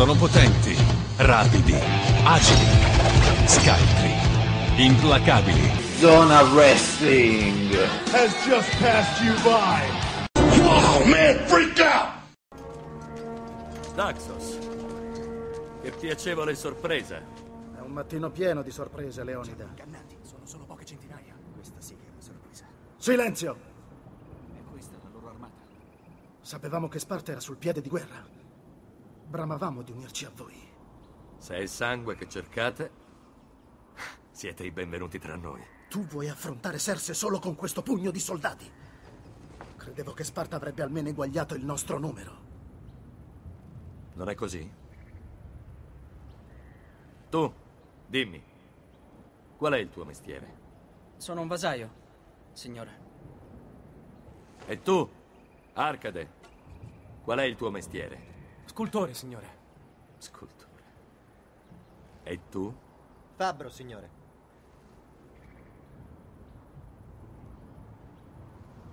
Sono potenti, rapidi, agili, scaltri, implacabili. Zona Wrestling has just passed you by. Wow, man, freak out! Daxos. Che piacevole sorpresa. È un mattino pieno di sorprese, Leonida. Ingannati, sono solo poche centinaia. Questa sì che è una sorpresa. Silenzio! È questa la loro armata. Sapevamo che Sparta era sul piede di guerra. Bramavamo di unirci a voi. Se è il sangue che cercate, siete i benvenuti tra noi. Tu vuoi affrontare Serse solo con questo pugno di soldati? Credevo che Sparta avrebbe almeno eguagliato il nostro numero. Non è così? Tu, dimmi, qual è il tuo mestiere? Sono un vasaio, signore. E tu, Arcade, qual è il tuo mestiere? Scultore, signore. Scultore. E tu? Fabbro, signore.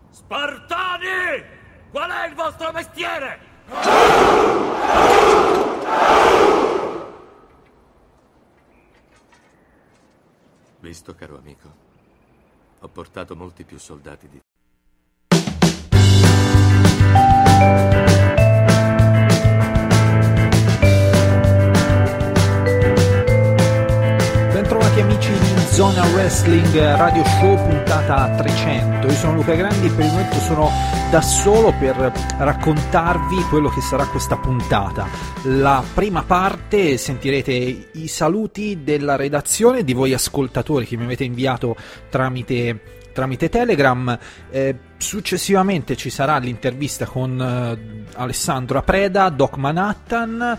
Spartani! Qual è il vostro mestiere? Visto, caro amico, ho portato molti più soldati di Bentrovati Zona Wrestling Radio Show puntata 300. Io sono Luca Grandi e per il momento sono da solo per raccontarvi quello che sarà questa puntata. La prima parte sentirete i saluti della redazione di voi ascoltatori che mi avete inviato tramite tramite Telegram. Eh, successivamente ci sarà l'intervista con eh, Alessandro Apreda, Doc Manhattan,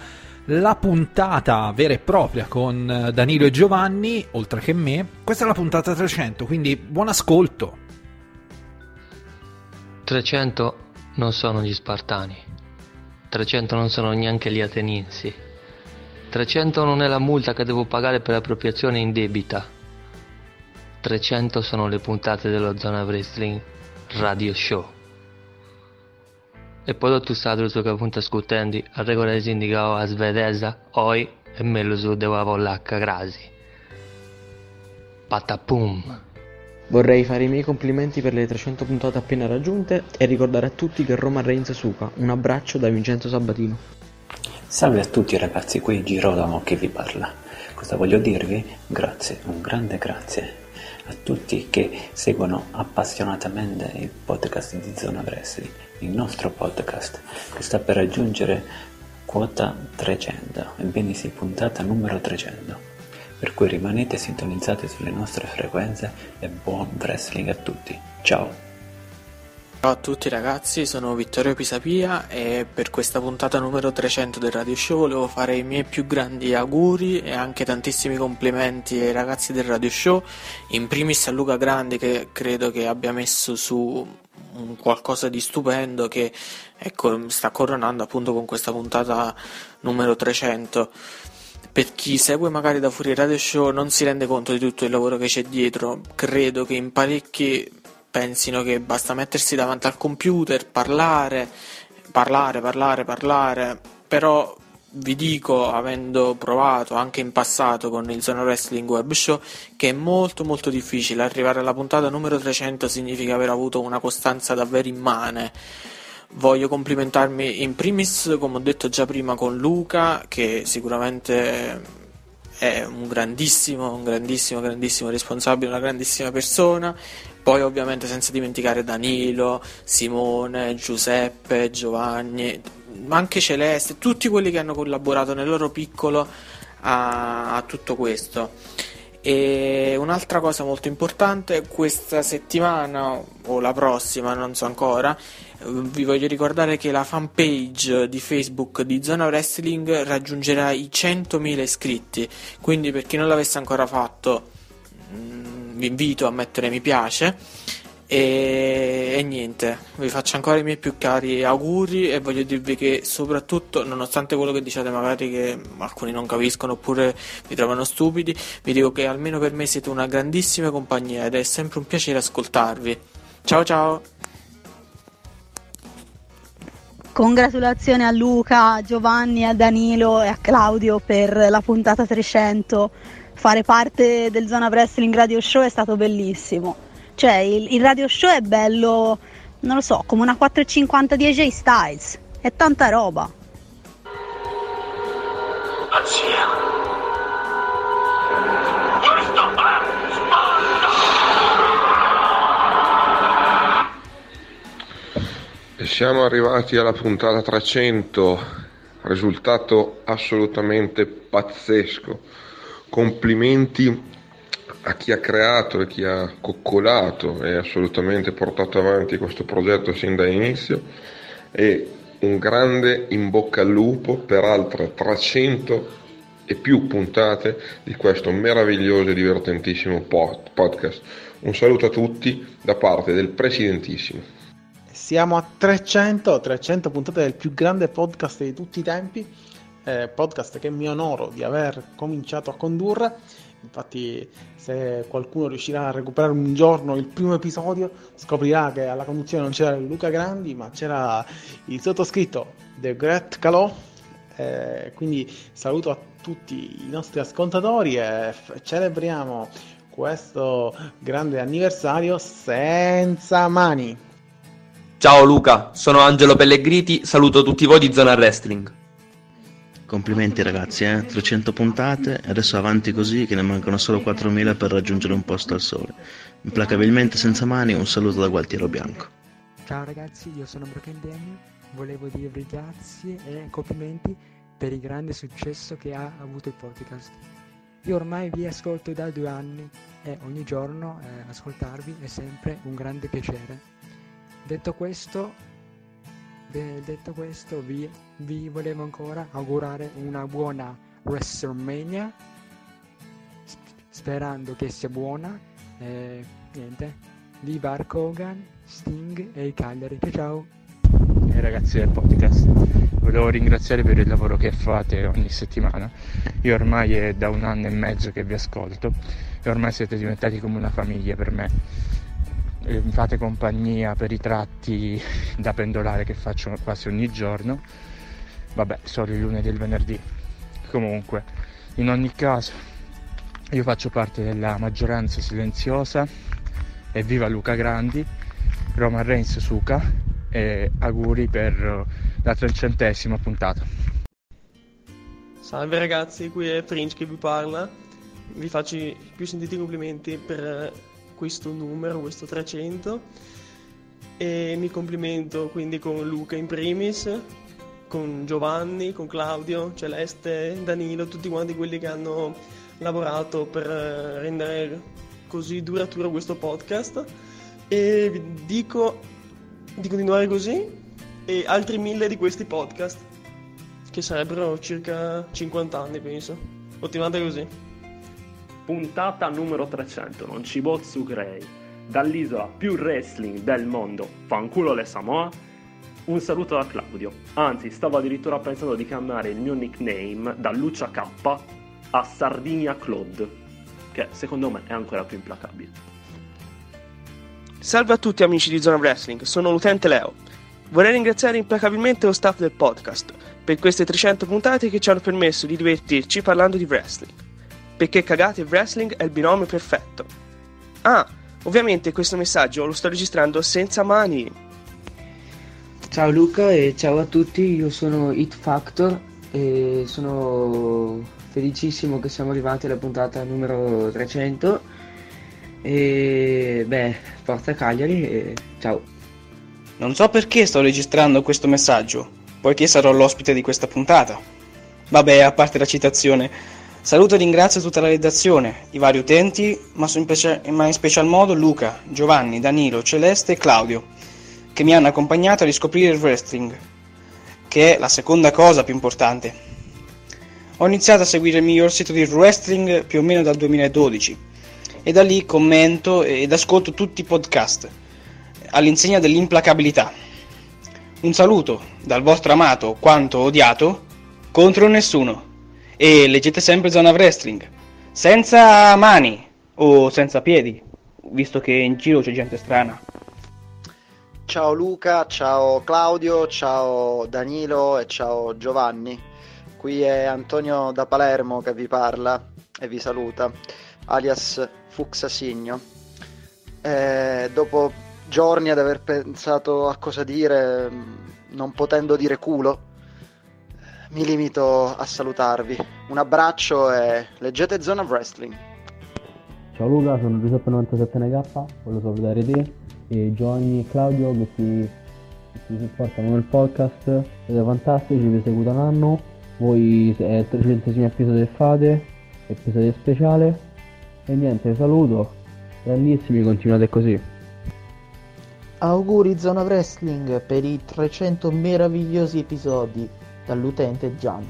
la puntata vera e propria con eh, Danilo e Giovanni, oltre che me. Questa è la puntata 300, quindi buon ascolto. 300 non sono gli Spartani. 300 non sono neanche gli Ateniensi. 300 non è la multa che devo pagare per appropriazione indebita. 300 sono le puntate dello Zona Wrestling Radio Show. E stato su che appunto ascoltando a regole si indicava a svedesa, oi e me lo su devo vollacca grasi. Patapum. Vorrei fare i miei complimenti per le 300 puntate appena raggiunte e ricordare a tutti che Roma Reigns suca. Un abbraccio da Vincenzo Sabatino. Salve a tutti ragazzi, qui Girolamo che vi parla. Cosa voglio dirvi? Grazie, un grande grazie a tutti che seguono appassionatamente il podcast di Zona Wrestling, il nostro podcast che sta per raggiungere quota 300, ebbene sì, puntata numero 300. Per cui rimanete sintonizzati sulle nostre frequenze e buon wrestling a tutti. Ciao! Ciao a tutti ragazzi, sono Vittorio Pisapia e per questa puntata numero 300 del Radio Show volevo fare i miei più grandi auguri e anche tantissimi complimenti ai ragazzi del Radio Show, in primis a Luca Grandi che credo che abbia messo su un qualcosa di stupendo che ecco, sta coronando appunto con questa puntata numero 300 per chi segue magari da fuori il radio show non si rende conto di tutto il lavoro che c'è dietro, credo che in parecchi pensino che basta mettersi davanti al computer, parlare, parlare, parlare, parlare, però vi dico, avendo provato anche in passato con il Zona Wrestling Web Show, che è molto molto difficile. Arrivare alla puntata numero 300 significa aver avuto una costanza davvero immane. Voglio complimentarmi in primis, come ho detto già prima, con Luca, che sicuramente è un grandissimo, un grandissimo, grandissimo responsabile, una grandissima persona. Poi ovviamente senza dimenticare Danilo, Simone, Giuseppe, Giovanni, ma anche Celeste, tutti quelli che hanno collaborato nel loro piccolo a, a tutto questo. E un'altra cosa molto importante, questa settimana o la prossima, non so ancora, vi voglio ricordare che la fanpage di Facebook di Zona Wrestling raggiungerà i 100.000 iscritti, quindi per chi non l'avesse ancora fatto vi invito a mettere mi piace e, e, niente, vi faccio ancora i miei più cari auguri e voglio dirvi che soprattutto, nonostante quello che diciate magari che alcuni non capiscono oppure vi trovano stupidi, vi dico che almeno per me siete una grandissima compagnia ed è sempre un piacere ascoltarvi. Ciao ciao! Congratulazioni a Luca, a Giovanni, a Danilo e a Claudio per la puntata 300. Fare parte del Zona Wrestling Radio Show è stato bellissimo. Cioè, il, il radio show è bello, non lo so, come una 450 di AJ Styles. È tanta roba. Pazzia. E siamo arrivati alla puntata 300, risultato assolutamente pazzesco. Complimenti a chi ha creato e chi ha coccolato e assolutamente portato avanti questo progetto sin dall'inizio e un grande in bocca al lupo per altre 300 e più puntate di questo meraviglioso e divertentissimo podcast. Un saluto a tutti da parte del Presidentissimo. Siamo a 300, 300 puntate del più grande podcast di tutti i tempi, eh, podcast che mi onoro di aver cominciato a condurre. Infatti, se qualcuno riuscirà a recuperare un giorno il primo episodio, scoprirà che alla conduzione non c'era Luca Grandi, ma c'era il sottoscritto The Great Calò. Eh, quindi saluto a tutti i nostri ascoltatori e f- celebriamo questo grande anniversario senza mani. Ciao Luca, sono Angelo Pellegriti, saluto tutti voi di Zona Wrestling. Complimenti ragazzi, eh? 300 puntate, adesso avanti così che ne mancano solo 4000 per raggiungere un posto al sole. Implacabilmente senza mani, un saluto da Gualtiero Bianco. Ciao ragazzi, io sono Broken Daniel, volevo dirvi grazie e complimenti per il grande successo che ha avuto il podcast. Io ormai vi ascolto da due anni e ogni giorno eh, ascoltarvi è sempre un grande piacere. Detto questo, de- detto questo vi, vi volevo ancora augurare una buona WrestleMania, sp- sperando che sia buona. E niente, viva Hulk Hogan, Sting e i Cagliari. Ciao ciao! E ragazzi del podcast, volevo ringraziare per il lavoro che fate ogni settimana. Io ormai è da un anno e mezzo che vi ascolto e ormai siete diventati come una famiglia per me mi fate compagnia per i tratti da pendolare che faccio quasi ogni giorno. Vabbè, solo il lunedì e il venerdì. Comunque, in ogni caso, io faccio parte della maggioranza silenziosa e viva Luca Grandi, Roman Reigns Suka e auguri per la trecentesima puntata. Salve ragazzi, qui è Fringe che vi parla. Vi faccio i più sentiti complimenti per questo numero, questo 300 e mi complimento quindi con Luca in primis, con Giovanni, con Claudio, Celeste, Danilo, tutti quanti quelli che hanno lavorato per rendere così duraturo questo podcast e vi dico di continuare così e altri mille di questi podcast che sarebbero circa 50 anni penso. Continuate così. Puntata numero 300, non ci bozzu Grey. Dall'isola più wrestling del mondo, fanculo le Samoa. Un saluto da Claudio. Anzi, stavo addirittura pensando di cambiare il mio nickname da Lucia K a Sardinia Claude, che secondo me è ancora più implacabile. Salve a tutti amici di Zona Wrestling, sono l'utente Leo. Vorrei ringraziare implacabilmente lo staff del podcast per queste 300 puntate che ci hanno permesso di divertirci parlando di wrestling perché cagate e wrestling è il binomio perfetto. Ah, ovviamente questo messaggio lo sto registrando senza mani. Ciao Luca e ciao a tutti, io sono Hit Factor e sono felicissimo che siamo arrivati alla puntata numero 300 e beh, forza Cagliari e ciao. Non so perché sto registrando questo messaggio, poiché sarò l'ospite di questa puntata. Vabbè, a parte la citazione, Saluto e ringrazio tutta la redazione, i vari utenti, ma in, special modo Luca, Giovanni, Danilo, Celeste e Claudio, che mi hanno accompagnato a riscoprire il wrestling, che è la seconda cosa più importante. Ho iniziato a seguire il miglior sito di wrestling più o meno dal 2012 e da lì commento ed ascolto tutti i podcast, all'insegna dell'implacabilità. Un saluto dal vostro amato quanto odiato contro nessuno e leggete sempre Zona Wrestling, senza mani o senza piedi, visto che in giro c'è gente strana. Ciao Luca, ciao Claudio, ciao Danilo e ciao Giovanni. Qui è Antonio da Palermo che vi parla e vi saluta, alias Fuxasigno. Eh, dopo giorni ad aver pensato a cosa dire, non potendo dire culo, mi limito a salutarvi. Un abbraccio e leggete Zona Wrestling. Ciao Luca, sono Giuseppe97NK, voglio salutare te e Giovanni e Claudio che ti, ti supportano nel podcast, siete fantastici, vi seguo da un anno, voi è il 300 episodio che fate, episodio speciale e niente, saluto, grandissimi, continuate così. Auguri Zona Wrestling per i 300 meravigliosi episodi dall'utente Gian.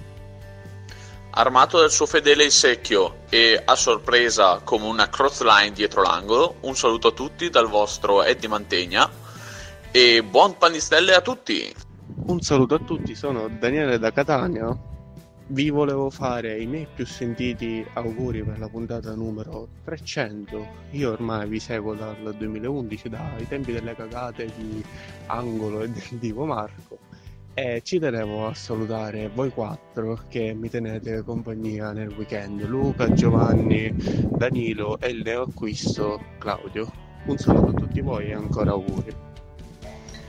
Armato del suo fedele secchio e a sorpresa come una crossline dietro l'angolo, un saluto a tutti dal vostro Eddie Mantegna e buon panistelle a tutti! Un saluto a tutti, sono Daniele da Catania. Vi volevo fare i miei più sentiti auguri per la puntata numero 300. Io ormai vi seguo dal 2011, dai tempi delle cagate di Angolo e del Divo Marco e ci tenevo a salutare voi quattro che mi tenete compagnia nel weekend, Luca, Giovanni, Danilo e il neoacquisto Claudio. Un saluto a tutti voi e ancora auguri.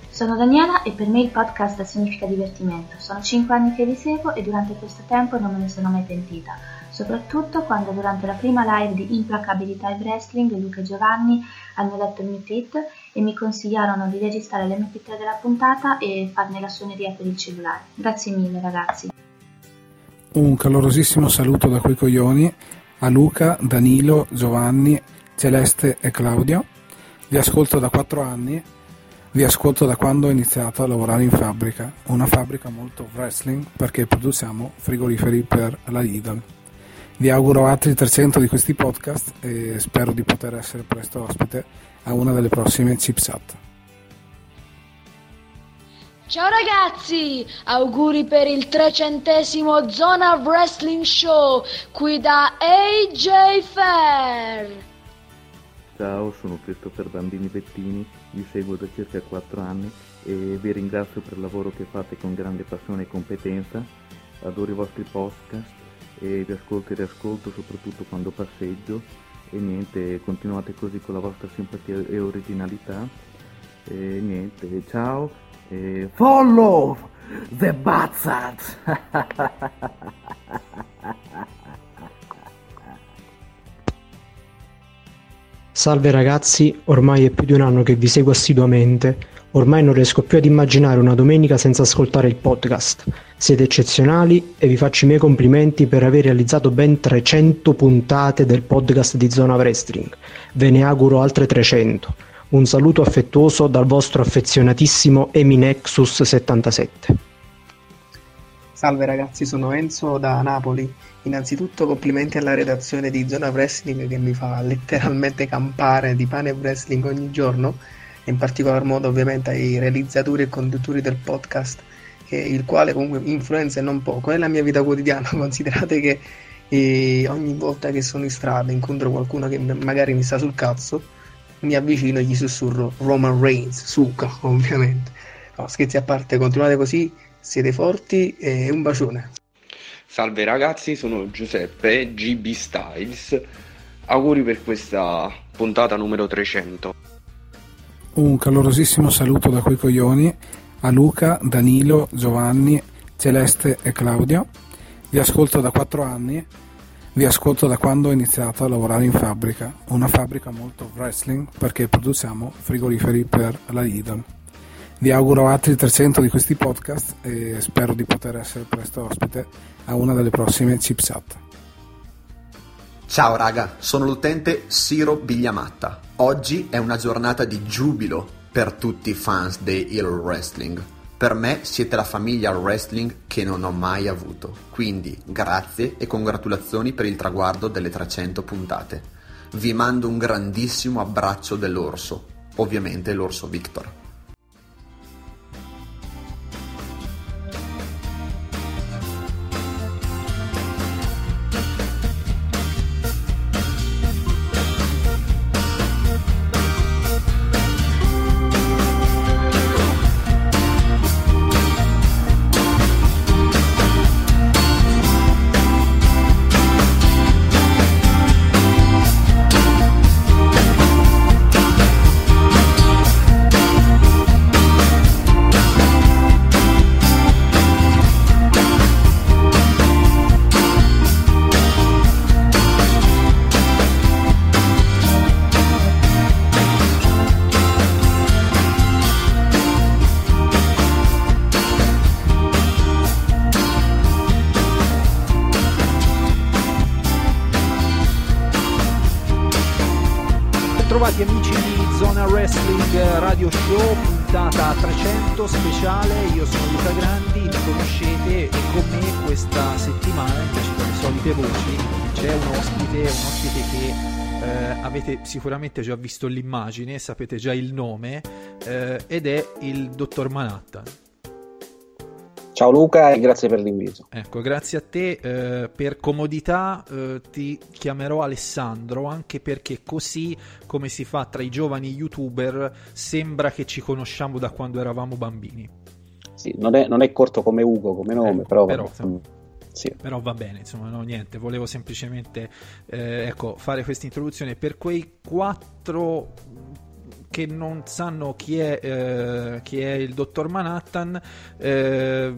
Sono Daniela e per me il podcast significa divertimento. Sono 5 anni che vi seguo e durante questo tempo non me ne sono mai pentita, soprattutto quando durante la prima live di Implacabilità e Wrestling Luca e Giovanni hanno letto il mio tweet e mi consigliarono di registrare l'MP3 della puntata e farne la suoneria per il cellulare. Grazie mille ragazzi. Un calorosissimo saluto da quei coglioni a Luca, Danilo, Giovanni, Celeste e Claudio. Vi ascolto da 4 anni, vi ascolto da quando ho iniziato a lavorare in fabbrica, una fabbrica molto wrestling perché produciamo frigoriferi per la Lidl. Vi auguro altri 300 di questi podcast e spero di poter essere presto ospite a una delle prossime chipsat. Ciao ragazzi, auguri per il trecentesimo Zona Wrestling Show qui da AJ Fair. Ciao, sono Christopher Bambini Bettini, vi seguo da circa 4 anni e vi ringrazio per il lavoro che fate con grande passione e competenza. Adoro i vostri podcast e vi ascolto e riascolto soprattutto quando passeggio e niente, continuate così con la vostra simpatia e originalità. E niente, ciao e follow the Bazzard Salve ragazzi, ormai è più di un anno che vi seguo assiduamente. Ormai non riesco più ad immaginare una domenica senza ascoltare il podcast. Siete eccezionali e vi faccio i miei complimenti per aver realizzato ben 300 puntate del podcast di Zona Wrestling. Ve ne auguro altre 300. Un saluto affettuoso dal vostro affezionatissimo Eminexus77. Salve ragazzi, sono Enzo da Napoli. Innanzitutto complimenti alla redazione di Zona Wrestling che mi fa letteralmente campare di pane e wrestling ogni giorno in particolar modo ovviamente ai realizzatori e conduttori del podcast, che, il quale comunque influenza non poco nella mia vita quotidiana. Considerate che eh, ogni volta che sono in strada incontro qualcuno che magari mi sta sul cazzo, mi avvicino e gli sussurro Roman Reigns, suca ovviamente. No, scherzi a parte, continuate così, siete forti e un bacione. Salve ragazzi, sono Giuseppe GB Styles. Auguri per questa puntata numero 300. Un calorosissimo saluto da quei coglioni a Luca, Danilo, Giovanni, Celeste e Claudio. Vi ascolto da 4 anni, vi ascolto da quando ho iniziato a lavorare in fabbrica, una fabbrica molto wrestling perché produciamo frigoriferi per la Lidl. Vi auguro altri 300 di questi podcast e spero di poter essere presto ospite a una delle prossime chipsat. Ciao raga, sono l'utente Siro Bigliamatta. Oggi è una giornata di giubilo per tutti i fans di Hill Wrestling. Per me siete la famiglia wrestling che non ho mai avuto. Quindi grazie e congratulazioni per il traguardo delle 300 puntate. Vi mando un grandissimo abbraccio dell'orso, ovviamente l'orso Victor. Sicuramente già visto l'immagine, sapete già il nome eh, ed è il dottor Manhattan. Ciao Luca e grazie per l'invito. Ecco, grazie a te. Eh, per comodità eh, ti chiamerò Alessandro, anche perché così come si fa tra i giovani youtuber sembra che ci conosciamo da quando eravamo bambini. Sì, non è, non è corto come Ugo, come nome, eh, però... però sì. Però va bene, insomma, no, niente, volevo semplicemente eh, ecco, fare questa introduzione per quei quattro che non sanno chi è, eh, chi è il dottor Manhattan. Eh,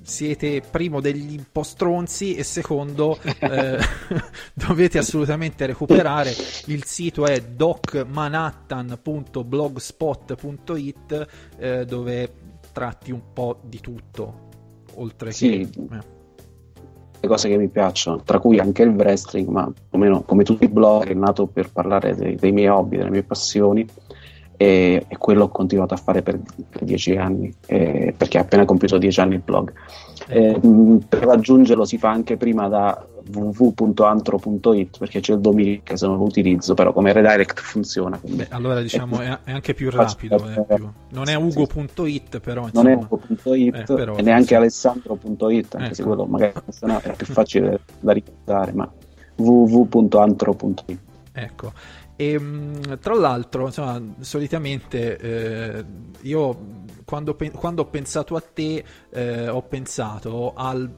siete primo degli un po' stronzi e secondo eh, dovete assolutamente recuperare il sito è docmanhattan.blogspot.it eh, dove tratti un po' di tutto oltre sì. che eh. Le cose che mi piacciono tra cui anche il wrestling ma almeno come tutti i blog è nato per parlare dei, dei miei hobby delle mie passioni e, e, quello ho continuato a fare per, per dieci anni eh, perché ha appena compiuto dieci anni il blog. Eh, per raggiungerlo si fa anche prima da www.antro.it perché c'è il dominio che se non lo utilizzo però come redirect funziona Beh, allora diciamo è, è, anche più rapido è più... non è ugo.it però insomma... non è ugo.it eh, però, e neanche sì. alessandro.it anche ecco. se quello magari è più facile da ricordare ma www.antro.it ecco e ehm, tra l'altro, insomma, solitamente eh, io quando, quando, ho pensato a te eh, ho pensato al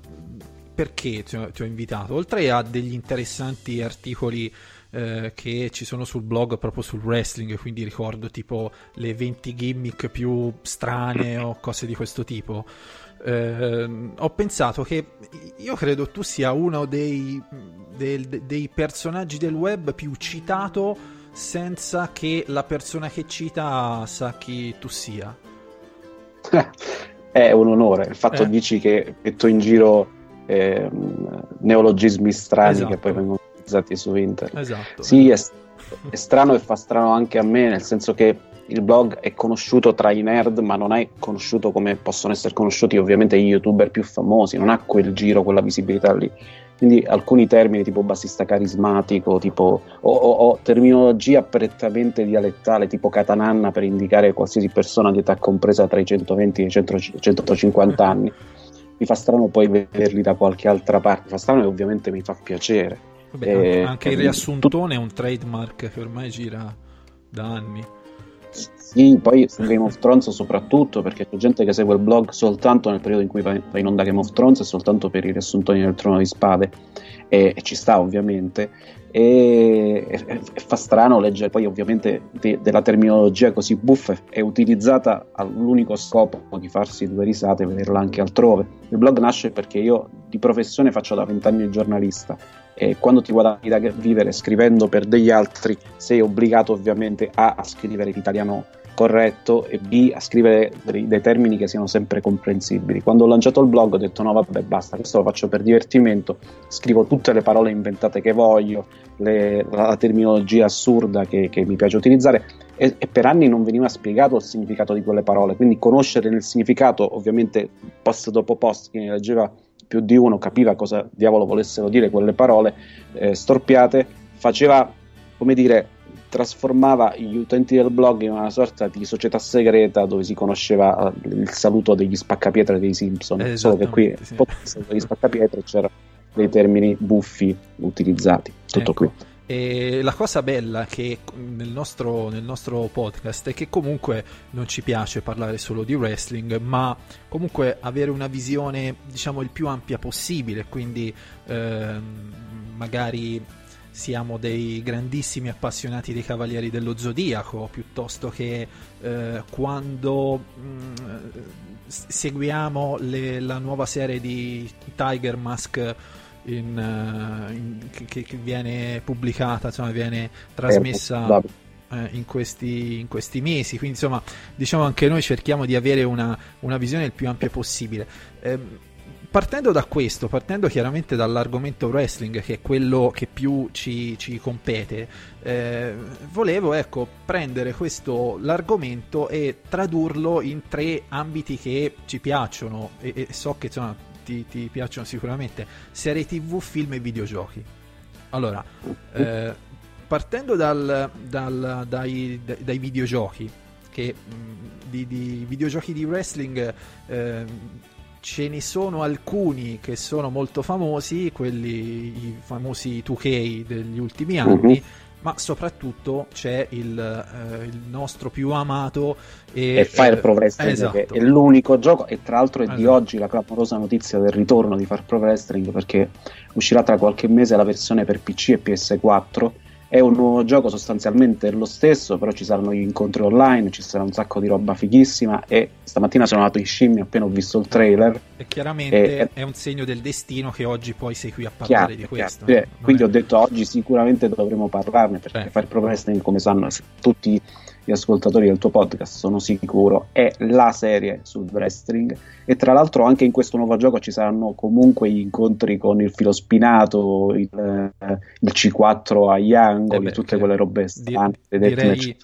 perché ti ho, ti ho, invitato, oltre a degli interessanti articoli eh, che ci sono sul blog proprio sul wrestling, quindi ricordo tipo le 20 gimmick più strane o cose di questo tipo. Eh, ho pensato che io credo tu sia uno dei, dei, dei personaggi del web più citato senza che la persona che cita sa chi tu sia. È un onore il fatto eh. dici che metto in giro eh, neologismi strani esatto. che poi vengono utilizzati su internet. Esatto. Sì, è, è strano e fa strano anche a me, nel senso che il blog è conosciuto tra i nerd, ma non è conosciuto come possono essere conosciuti ovviamente gli youtuber più famosi, non ha quel giro, quella visibilità lì. Quindi alcuni termini tipo bassista carismatico, tipo, o, o, o terminologia prettamente dialettale, tipo catananna per indicare qualsiasi persona di età compresa tra i 120 e i 100, 150 anni. Mi fa strano poi vederli da qualche altra parte, mi fa strano e ovviamente mi fa piacere. Vabbè, eh, anche il riassuntone è un trademark che ormai gira da anni. Sì, poi su Game of Thrones soprattutto, perché c'è gente che segue il blog soltanto nel periodo in cui va in onda Game of Thrones e soltanto per i riassuntoni del Trono di Spade, e, e ci sta ovviamente, e, e, fa strano leggere poi ovviamente de, della terminologia così buffa è utilizzata all'unico scopo di farsi due risate e vederla anche altrove. Il blog nasce perché io di professione faccio da vent'anni il giornalista e quando ti guadagni da vivere scrivendo per degli altri sei obbligato ovviamente a, a scrivere in italiano corretto e B a scrivere dei, termini che siano sempre comprensibili. Quando ho lanciato il blog ho detto no vabbè basta, questo lo faccio per divertimento, scrivo tutte le parole inventate che voglio, le, la, terminologia assurda che, che, mi piace utilizzare e, e, per anni non veniva spiegato il significato di quelle parole, quindi conoscere nel significato ovviamente post dopo post chi ne leggeva più di uno capiva cosa diavolo volessero dire quelle parole eh, storpiate, faceva come dire trasformava gli utenti del blog in una sorta di società segreta dove si conosceva eh, il saluto degli spaccapietre dei Simpson, solo che qui sì. degli spaccapietre c'erano dei termini buffi utilizzati, tutto ecco. qui. E la cosa bella che nel nostro, nel nostro, podcast è che comunque non ci piace parlare solo di wrestling, ma comunque avere una visione diciamo il più ampia possibile, quindi eh, magari siamo dei grandissimi appassionati dei Cavalieri dello Zodiaco, piuttosto che eh, quando mh, mm, seguiamo le, la nuova serie di Tiger Mask in, uh, in, che, che, viene pubblicata, insomma, viene trasmessa eh, in, questi, in, questi, mesi. Quindi, insomma, diciamo anche noi cerchiamo di avere una, una visione il più ampia possibile. Eh, partendo da questo, partendo chiaramente dall'argomento wrestling, che è quello che più ci, ci compete, eh, volevo ecco, prendere questo l'argomento e tradurlo in tre ambiti che ci piacciono e, e so che insomma, ti, ti, piacciono sicuramente: serie TV, film e videogiochi. Allora, eh, partendo dal, dal, dai, dai, videogiochi, che mh, di, di, videogiochi di wrestling. Eh, ce ne sono alcuni che sono molto famosi, quelli i famosi 2K degli ultimi anni, uh-huh. ma soprattutto c'è il, eh, il, nostro più amato e, e Fire Pro Wrestling esatto. che è l'unico gioco e tra l'altro è esatto. di oggi la clamorosa notizia del ritorno di Fire Pro Wrestling perché uscirà tra qualche mese la versione per PC e PS4 è un nuovo gioco sostanzialmente lo stesso, però ci saranno gli incontri online, ci sarà un sacco di roba fighissima e stamattina sono andato in scimmia appena ho visto il trailer. E chiaramente e, è un segno del destino che oggi poi sei qui a parlare chiaro, di questo. Chiaro, quindi è... ho detto oggi sicuramente dovremo parlarne perché eh. fare progresso come sanno tutti gli ascoltatori del tuo podcast, sono sicuro, è la serie sul wrestling e tra l'altro anche in questo nuovo gioco ci saranno comunque gli incontri con il filo spinato, il, eh, il C4 agli angoli, eh beh, tutte quelle robe strane. Di, direi,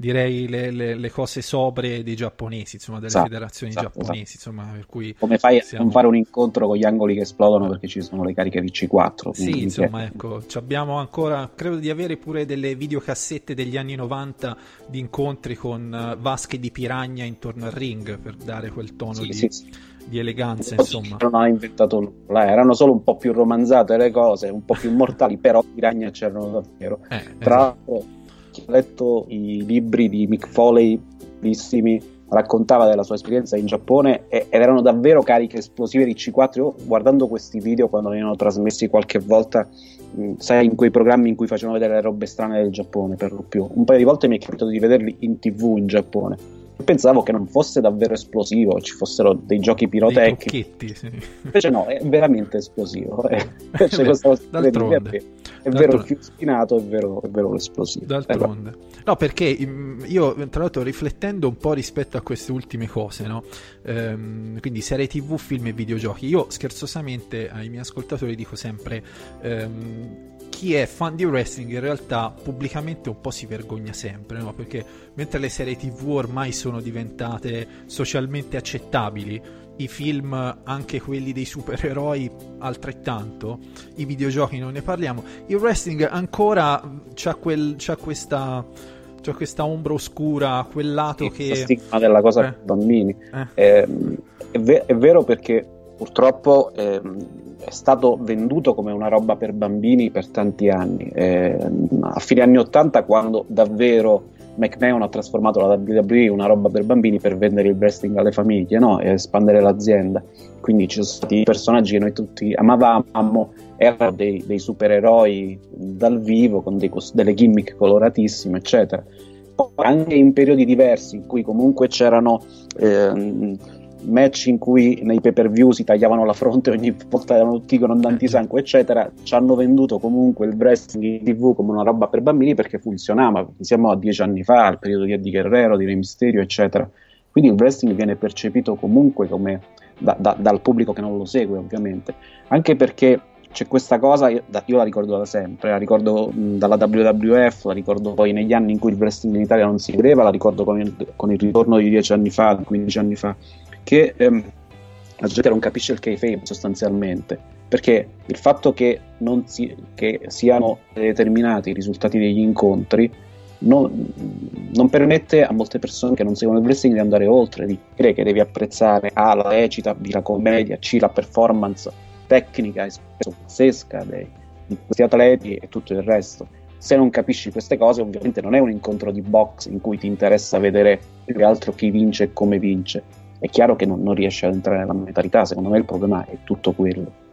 direi le, le, le, cose sobre dei giapponesi, insomma, delle esatto, federazioni esatto, giapponesi. Esatto. Insomma, per cui Come fai siamo... a non fare un incontro con gli angoli che esplodono perché ci sono le cariche di C4? Sì, insomma, ecco, abbiamo ancora, credo di avere pure delle videocassette degli anni 90 di incontri con uh, vasche di piragna intorno al ring per dare quel tono sì, di... Sì, sì di eleganza, insomma. Non ha inventato nulla, eh. erano solo un po' più romanzate le cose, un po' più mortali, però piragna c'erano davvero. Eh, Tra l'altro, esatto ho letto i libri di Mick Foley, bellissimi, raccontava della sua esperienza in Giappone ed erano davvero cariche esplosive di C4. Io guardando questi video quando venivano trasmessi qualche volta, mh, sai, in quei programmi in cui facevano vedere le robe strane del Giappone per lo più, un paio di volte mi è capitato di vederli in tv in Giappone pensavo che non fosse davvero esplosivo, ci fossero dei giochi pirotecnici. Dei sì. Invece no, è veramente esplosivo. Eh. Invece questa d'altronde. È, è vero il più spinato, è vero, è vero l'esplosivo. D'altronde. Eh, no, perché mm, io, tra l'altro, riflettendo un po' rispetto a queste ultime cose, no? Ehm, quindi serie tv, film e videogiochi, io scherzosamente ai miei ascoltatori dico sempre... Ehm, chi è fan di wrestling in realtà pubblicamente un po' si vergogna sempre, no? perché mentre le serie tv ormai sono diventate socialmente accettabili, i film, anche quelli dei supereroi, altrettanto, i videogiochi non ne parliamo, il wrestling ancora c'ha, quel, c'ha questa c'è questa ombra oscura, quel lato sì, che... stigma della cosa eh. per bambini. Eh. Eh, è, ve- è, vero perché purtroppo ehm, è stato venduto come una roba per bambini per tanti anni. Eh, a fine anni 80, quando davvero McMahon ha trasformato la WWE in una roba per bambini per vendere il wrestling alle famiglie no? e espandere l'azienda. Quindi ci sono stati personaggi che noi tutti amavamo, erano dei, dei supereroi dal vivo con dei, delle gimmick coloratissime, eccetera. Poi anche in periodi diversi in cui comunque c'erano. Eh, match in cui nei pay per view si tagliavano la fronte ogni volta erano tutti con ondanti sangue eccetera. Ci hanno venduto comunque il wrestling in tv come una roba per bambini perché funzionava. Pensiamo a dieci anni fa al periodo di Eddie Guerrero di Rey Mysterio eccetera. Quindi il wrestling viene percepito comunque come da, da, dal pubblico che non lo segue ovviamente. Anche perché c'è questa cosa, io, la ricordo da sempre, la ricordo dalla WWF, la ricordo poi negli anni in cui il wrestling in Italia non si vedeva, la ricordo con il, con il ritorno di dieci anni fa, 15 anni fa, che ehm, la gente non capisce il kayfabe sostanzialmente perché il fatto che, si, che siano determinati i risultati degli incontri non, non, permette a molte persone che non seguono il wrestling di andare oltre, di dire che devi apprezzare A la recita, B la commedia, C la performance tecnica e spesso pazzesca dei, di questi atleti e tutto il resto. Se non capisci queste cose, ovviamente non è un incontro di box in cui ti interessa vedere più che altro chi vince e come vince è chiaro che non, non riesce ad entrare nella mentalità, secondo me il problema è tutto quello.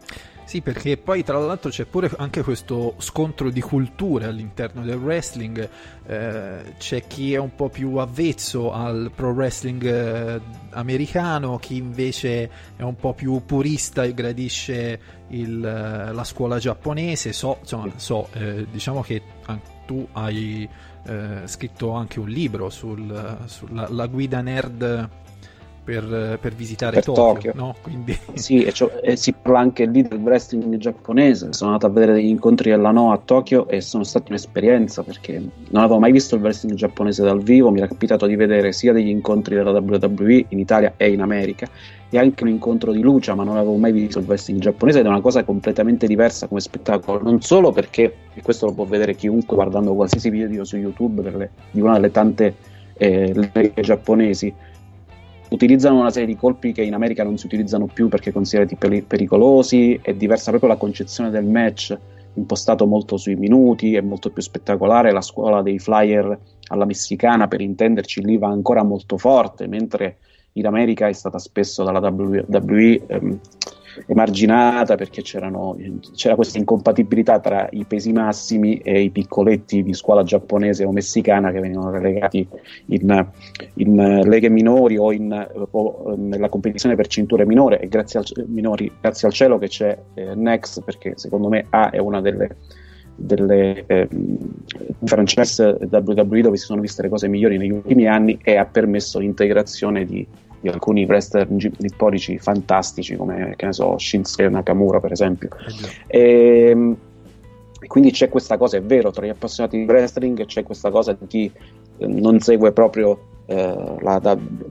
Sì, perché poi tra l'altro c'è pure anche questo scontro di culture all'interno del wrestling, eh, c'è chi è un po' più avvezzo al pro wrestling eh, americano, chi invece è un po' più purista e gradisce il, la scuola giapponese, so, insomma, so eh, diciamo che tu hai eh, scritto anche un libro sul, sulla guida nerd per, per visitare Per Tokyo, Tokyo. no? Quindi... Sì, e, cioè- e si parla anche lì del wrestling giapponese. Sono andato a vedere degli incontri della Noah a Tokyo e sono stata un'esperienza perché non avevo mai visto il wrestling giapponese dal vivo. Mi era capitato di vedere sia degli incontri della WWE in Italia e in America e anche un incontro di lucia, ma non avevo mai visto il wrestling giapponese ed è una cosa completamente diversa come spettacolo. Non solo perché, e questo lo può vedere chiunque guardando qualsiasi video su YouTube delle- di una delle tante eh, leghe giapponesi utilizzano una serie di colpi che in America non si utilizzano più perché considerati peri- pericolosi, è diversa proprio la concezione del match, impostato molto sui minuti, è molto più spettacolare, la scuola dei flyer alla messicana per intenderci lì va ancora molto forte, mentre in America è stata spesso dalla WWE ehm, emarginata perché c'era questa incompatibilità tra i pesi massimi e i piccoletti di scuola giapponese o messicana che venivano relegati in, in, eh, leghe minori o, in, eh, o, eh, nella competizione per cinture minore. E grazie al, minori, grazie al cielo che c'è eh, Next perché secondo me A è una delle delle ehm, franchise WWE dove si sono viste le cose migliori negli ultimi anni e ha permesso l'integrazione di, di alcuni wrestler nipponici fantastici come che ne so, Shinsuke Nakamura per esempio e, e quindi c'è questa cosa, è vero, tra gli appassionati di wrestling c'è questa cosa di chi eh, non segue proprio eh, la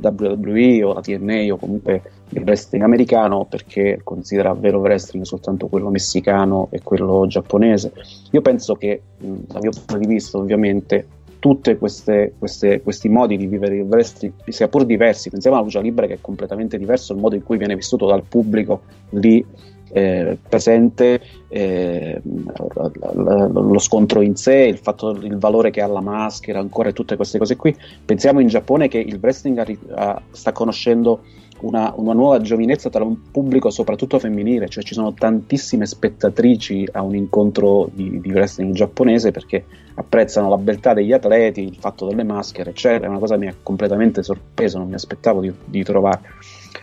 WWE o la TNA o comunque il wrestling americano perché considera vero wrestling soltanto quello messicano e quello giapponese. Io penso che, dal mio punto di vista, ovviamente, tutti questi modi di vivere il wrestling, sia pur diversi, pensiamo alla luce libera che è completamente diverso il modo in cui viene vissuto dal pubblico lì eh, presente, eh, lo scontro in sé, il, fatto, il valore che ha la maschera, ancora tutte queste cose qui. Pensiamo in Giappone che il wrestling ha ha- sta conoscendo una, una nuova giovinezza tra un pubblico soprattutto femminile, cioè ci sono tantissime spettatrici a un incontro di, di wrestling giapponese perché apprezzano la beltà degli atleti, il fatto delle maschere, eccetera. È una cosa che mi ha completamente sorpreso, non mi aspettavo di, di trovare.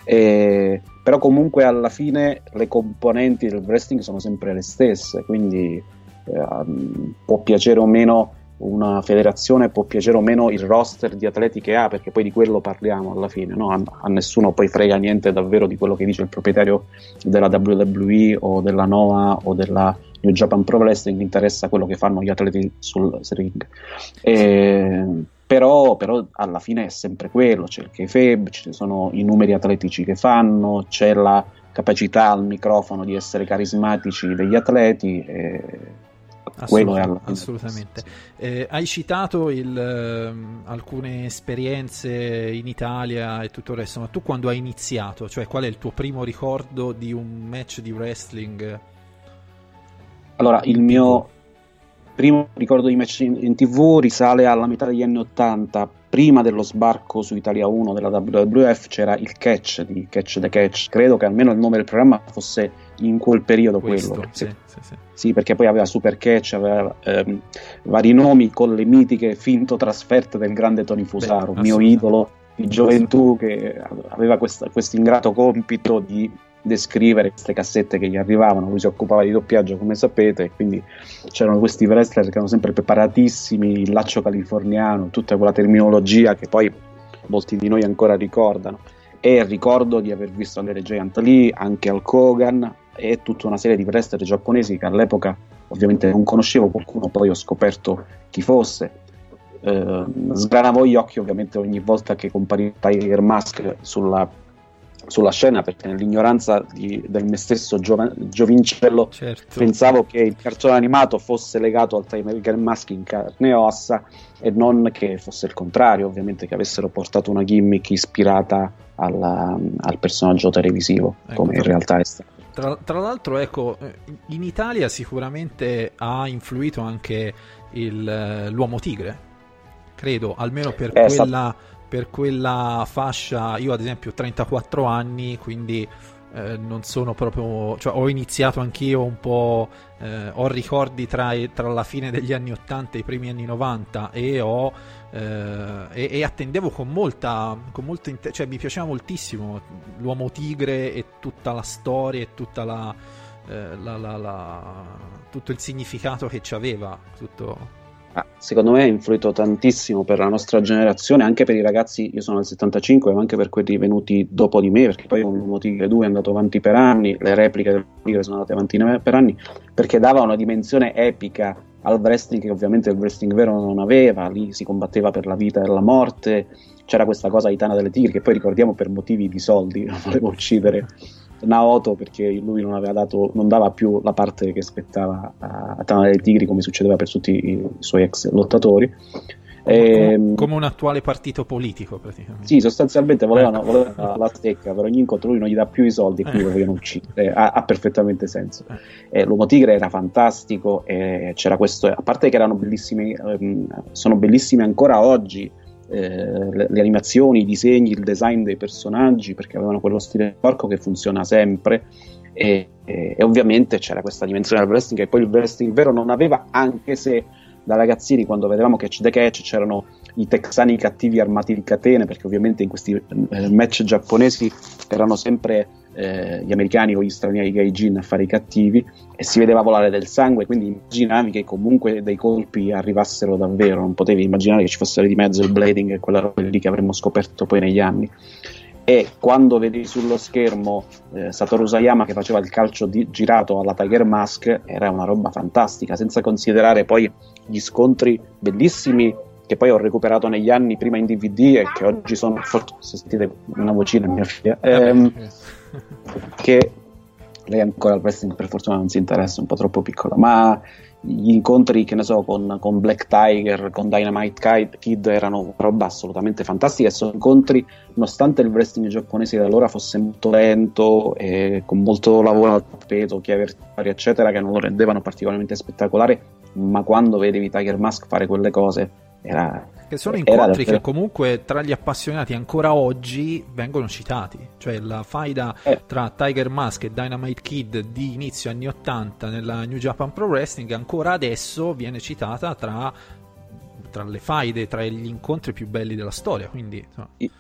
Eh, però comunque alla fine le componenti del wrestling sono sempre le stesse, quindi eh, può piacere o meno una federazione, può piacere o meno il roster di atleti che ha, perché poi di quello parliamo alla fine, no? a, a nessuno poi frega niente davvero di quello che dice il proprietario della WWE o della NOAA o della New Japan Pro Wrestling, interessa quello che fanno gli atleti sul ring. E, però, però alla fine è sempre quello, c'è il kayfabe, ci sono i numeri atletici che fanno, c'è la capacità al microfono di essere carismatici degli atleti e fine. assolutamente. Eh, hai citato il, ehm, alcune esperienze in Italia e tutto il resto, ma tu quando hai iniziato, cioè qual è il tuo primo ricordo di un match di wrestling? Allora, il mio primo ricordo di match in, in tv risale alla metà degli anni 80 prima dello sbarco su Italia 1 della WWF c'era il catch di Catch the Catch credo che almeno il nome del programma fosse in quel periodo Questo, quello sì, sì, sì. Sì, perché poi aveva Super Catch, aveva ehm, vari nomi con le mitiche finto trasferte del grande Tony Fusaro, Beh, mio idolo di gioventù che aveva questo ingrato compito di descrivere queste cassette che gli arrivavano, lui si occupava di doppiaggio come sapete, quindi c'erano questi wrestler che erano sempre preparatissimi, il laccio californiano, tutta quella terminologia che poi molti di noi ancora ricordano e ricordo di aver visto Andre Giant Lee, anche Al Kogan e tutta una serie di wrestler giapponesi che all'epoca ovviamente non conoscevo qualcuno, poi ho scoperto chi fosse. Eh, sgranavo gli occhi ovviamente ogni volta che compariva Tiger Mask sulla, sulla scena perché nell'ignoranza di, del me stesso giova- giovincello Certo. pensavo che il cartone animato fosse legato al Tiger Mask in carne e ossa e non che fosse il contrario, ovviamente che avessero portato una gimmick ispirata alla- al personaggio televisivo, Ecco, come in realtà è stato. Tra, tra l'altro, ecco, eh, in Italia sicuramente ha influito anche il, eh, l'uomo tigre, credo, almeno per Eh, quella, per quella fascia. Io, ad esempio, ho 34 anni, quindi eh, non sono proprio. cioè, ho iniziato anch'io un po'. eh, ho ricordi tra, tra la fine degli anni 80 e i primi anni 90 e ho. eh, e, e attendevo con molta, con molto inte- cioè mi piaceva moltissimo l'uomo tigre e tutta la storia e tutta la, eh, la- la- tutto il significato che ci aveva tutto Ah, secondo me ha influito tantissimo per la nostra generazione, anche per i ragazzi, io sono del 75, ma anche per quelli venuti dopo di me, perché poi l'Uomo Tigre 2 è andato avanti per anni, le repliche del Tigre sono andate avanti per anni, perché dava una dimensione epica al wrestling che ovviamente il wrestling vero non aveva, lì si combatteva per la vita e la morte, c'era questa cosa Itana delle Tigre che poi ricordiamo per motivi di soldi, non voleva uccidere Naoto perché lui non, aveva dato, non dava più la parte che spettava a, a Tana dei Tigri come succedeva per tutti i, suoi ex lottatori. Come, ehm, come, un attuale partito politico praticamente. Sì, sostanzialmente volevano, ecco. volevano la stecca per ogni incontro, lui non gli dà più i soldi, quindi eh. lo vogliono uccidere, ha, ha perfettamente senso. Eh. l'uomo tigre era fantastico, c'era questo, a parte che erano bellissimi, ehm, sono bellissimi ancora oggi eh, le, le, animazioni, i disegni, il design dei personaggi, perché avevano quello stile porco che funziona sempre. E, e, e, ovviamente c'era questa dimensione del wrestling che poi il wrestling vero non aveva, anche se da ragazzini quando vedevamo Catch the Catch c'erano i texani cattivi armati di catene, perché ovviamente in questi eh, match giapponesi erano sempre eh, gli americani o gli stranieri gaijin a fare i cattivi e si vedeva volare del sangue, quindi immaginavi che comunque dei colpi arrivassero davvero, non potevi immaginare che ci fosse di mezzo il blading e quella roba lì che avremmo scoperto poi negli anni. E quando vedi sullo schermo eh, Satoru Sayama che faceva il calcio di- girato alla Tiger Mask, era una roba fantastica, senza considerare poi gli scontri bellissimi che poi ho recuperato negli anni prima in DVD e che oggi sono se sentite una vocina mia figlia ehm, che lei ancora al wrestling per fortuna non si interessa, un po' troppo piccola, ma gli incontri, che ne so, con, con Black Tiger, con Dynamite Kid erano roba assolutamente fantastica e sono incontri, nonostante il wrestling giapponese da allora fosse molto lento e con molto lavoro al tappeto, chiavi eccetera, che non lo rendevano particolarmente spettacolare, ma quando vedevi Tiger Mask fare quelle cose era, che sono incontri che comunque tra gli appassionati ancora oggi vengono citati. Cioè la faida eh. tra Tiger Mask e Dynamite Kid di inizio anni 80 nella New Japan Pro Wrestling ancora adesso viene citata tra tra le faide, tra gli incontri più belli della storia. Quindi,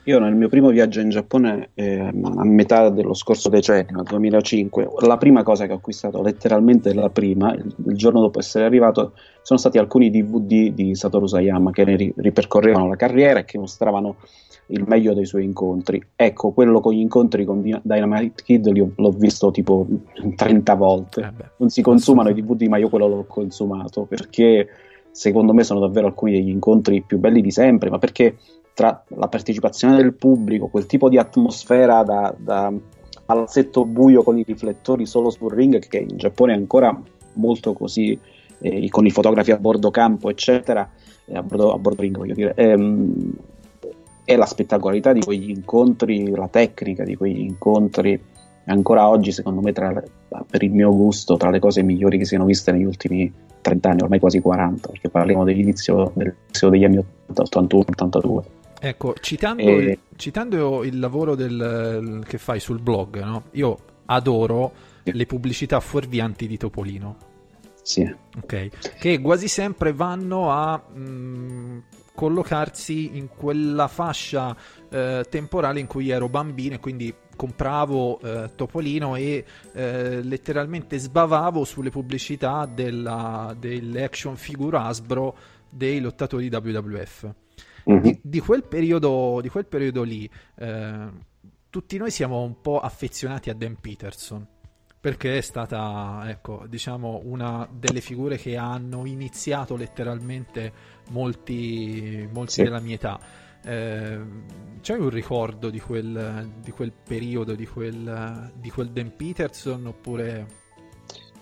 Io nel mio primo viaggio in Giappone, eh, a metà dello scorso decennio, nel 2005, la prima cosa che ho acquistato, letteralmente la prima, il, il giorno dopo essere arrivato, sono stati alcuni DVD di Satoru Sayama che ne ri- ripercorrevano la carriera e che mostravano il meglio dei suoi incontri. Ecco, quello con gli incontri con Dynamite Kid ho, l'ho visto tipo 30 volte. Eh beh, non si consumano i DVD, ma io quello l'ho consumato perché secondo me sono davvero alcuni degli incontri più belli di sempre, ma perché tra la partecipazione del pubblico, quel tipo di atmosfera da, da palazzetto buio con i riflettori solo sul ring, che in Giappone è ancora molto così, eh, con i fotografi a bordo campo, eccetera, eh, a, bordo, a, bordo, ring, voglio dire. Ehm, e la spettacolarità di quegli incontri, la tecnica di quegli incontri, ancora oggi, secondo me, tra, per il mio gusto, tra le cose migliori che siano viste negli ultimi 30 anni, ormai quasi 40, perché parliamo dell'inizio, dell'inizio degli anni 81-82. Ecco, citando, e... il, citando, il, lavoro del, che fai sul blog, no? io adoro sì. le pubblicità fuorvianti di Topolino. Sì. Ok, che quasi sempre vanno a mh, mm, collocarsi in quella fascia eh, temporale in cui ero bambino e quindi compravo eh, Topolino e eh, letteralmente sbavavo sulle pubblicità della, delle action figure Hasbro dei lottatori WWF. Mm-hmm. Di, di, quel periodo, di quel periodo lì, eh, tutti noi siamo un po' affezionati a Dan Peterson perché è stata, ecco, diciamo, una delle figure che hanno iniziato letteralmente molti, molti sì. della mia età. Eh, c'è un ricordo di quel, di quel periodo, di quel, di quel Dan Peterson oppure...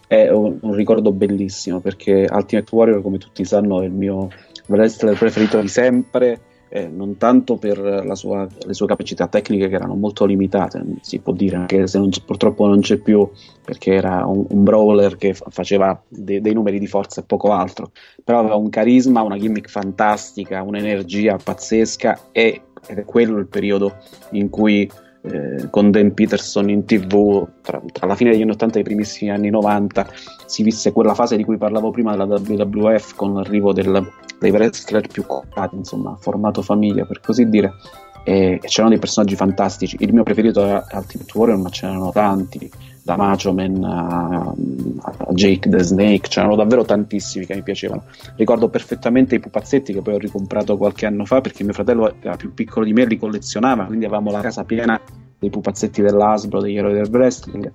È un, un, ricordo bellissimo perché Ultimate Warrior, come tutti sanno, è il mio wrestler preferito di sempre eh, non tanto per sua, le sue capacità tecniche che erano molto limitate, si può dire, anche se non purtroppo non c'è più perché era un, un brawler che faceva de- dei numeri di forza e poco altro, però aveva un carisma, una gimmick fantastica, un'energia pazzesca e, ed è quello il periodo in cui eh, con Dan Peterson in tv tra, tra, la fine degli anni 80 e i primissimi anni 90 si visse quella fase di cui parlavo prima della WWF con l'arrivo del, dei wrestler più cottati, insomma, formato famiglia per così dire. e, c'erano dei personaggi fantastici. Il mio preferito era Ultimate Warrior, ma c'erano tanti, da Macho Man a, a Jake the Snake, c'erano davvero tantissimi che mi piacevano. Ricordo perfettamente i pupazzetti che poi ho ricomprato qualche anno fa perché mio fratello era più piccolo di me li collezionava, quindi avevamo la casa piena dei pupazzetti dell'Asbro, degli eroi del wrestling.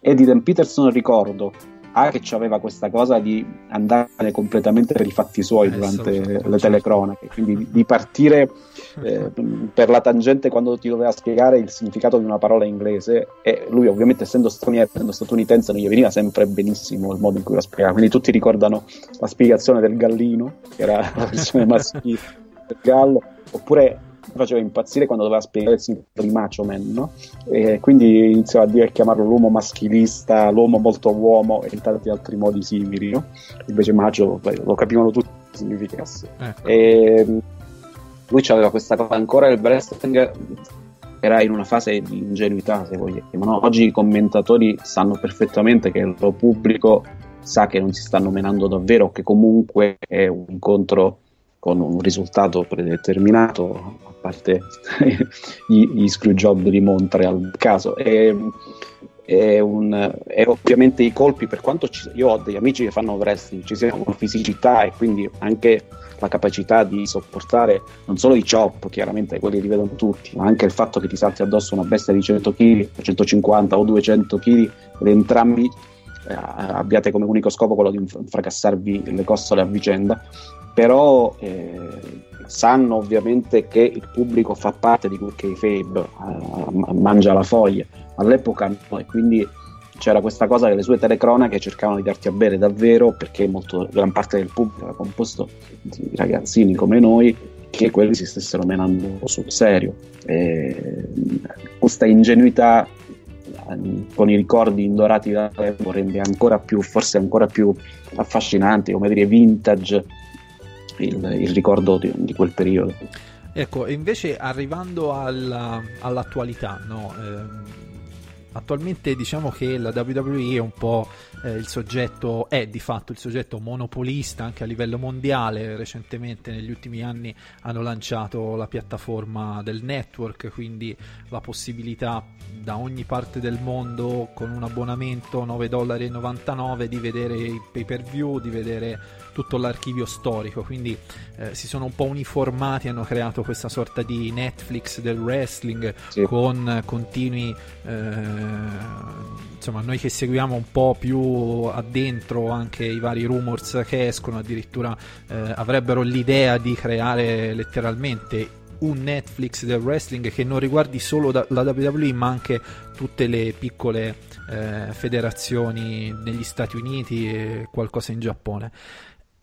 E di Peterson ricordo A che aveva questa cosa di andare completamente per i fatti suoi Eh, durante so, certo. le telecronache, quindi di- di partire eh, per la tangente quando ti doveva spiegare il significato di una parola inglese e lui ovviamente essendo straniero, essendo statunitense non gli veniva sempre benissimo il modo in cui lo spiegava, quindi tutti ricordano la spiegazione del gallino, che era la versione maschile del gallo, oppure mi faceva impazzire quando doveva spiegare il significato di Macho Man, no? E quindi iniziava a dire a chiamarlo l'uomo maschilista, l'uomo molto uomo e tanti altri modi simili, no? Invece Macho lo capivano tutti che significasse. Ecco. E mm, lui aveva questa cosa ancora il wrestling era in una fase di ingenuità se vogliamo no? oggi i commentatori sanno perfettamente che il loro pubblico sa che non si stanno menando davvero che comunque è un incontro con un risultato predeterminato parte gli, gli screw job di Montreal caso. E, è un, e ovviamente i colpi per quanto ci- io ho degli amici che fanno wrestling ci sia una fisicità e quindi anche la capacità di sopportare non solo i chop, chiaramente quelli li vedono tutti, ma anche il fatto che ti salti addosso una bestia di 100 kg, 150 o 200 kg ed entrambi eh, abbiate come unico scopo quello di fracassarvi le costole a vicenda, però eh, sanno ovviamente che il pubblico fa parte di quel che Fabe mangia la foglia, all'epoca no, e quindi c'era questa cosa che le sue telecronache cercavano di darti a bere davvero perché molto, gran parte del pubblico era composto di ragazzini come noi che quelli si stessero menando sul serio. E, questa ingenuità eh, con i ricordi indorati da tempo rende ancora più, forse ancora più affascinante, come dire, vintage il, il ricordo di, di quel periodo. Ecco, invece arrivando alla- all'attualità, no? Ehm, attualmente diciamo che la WWE è un po' eh, il soggetto, è di fatto il soggetto monopolista anche a livello mondiale. Recentemente, negli ultimi anni, hanno lanciato la piattaforma del network, quindi la possibilità da ogni parte del mondo con un abbonamento 9,99 dollari di vedere i pay per view, di vedere tutto l'archivio storico. Quindi eh, si sono un po' uniformati, hanno creato questa sorta di Netflix del wrestling con eh, continui, eh, insomma, noi che seguiamo un po' più addentro anche i vari rumors che escono, addirittura eh, avrebbero l'idea di creare letteralmente un Netflix del wrestling che non riguardi solo la WWE ma anche tutte le piccole eh, federazioni negli Stati Uniti e qualcosa in Giappone.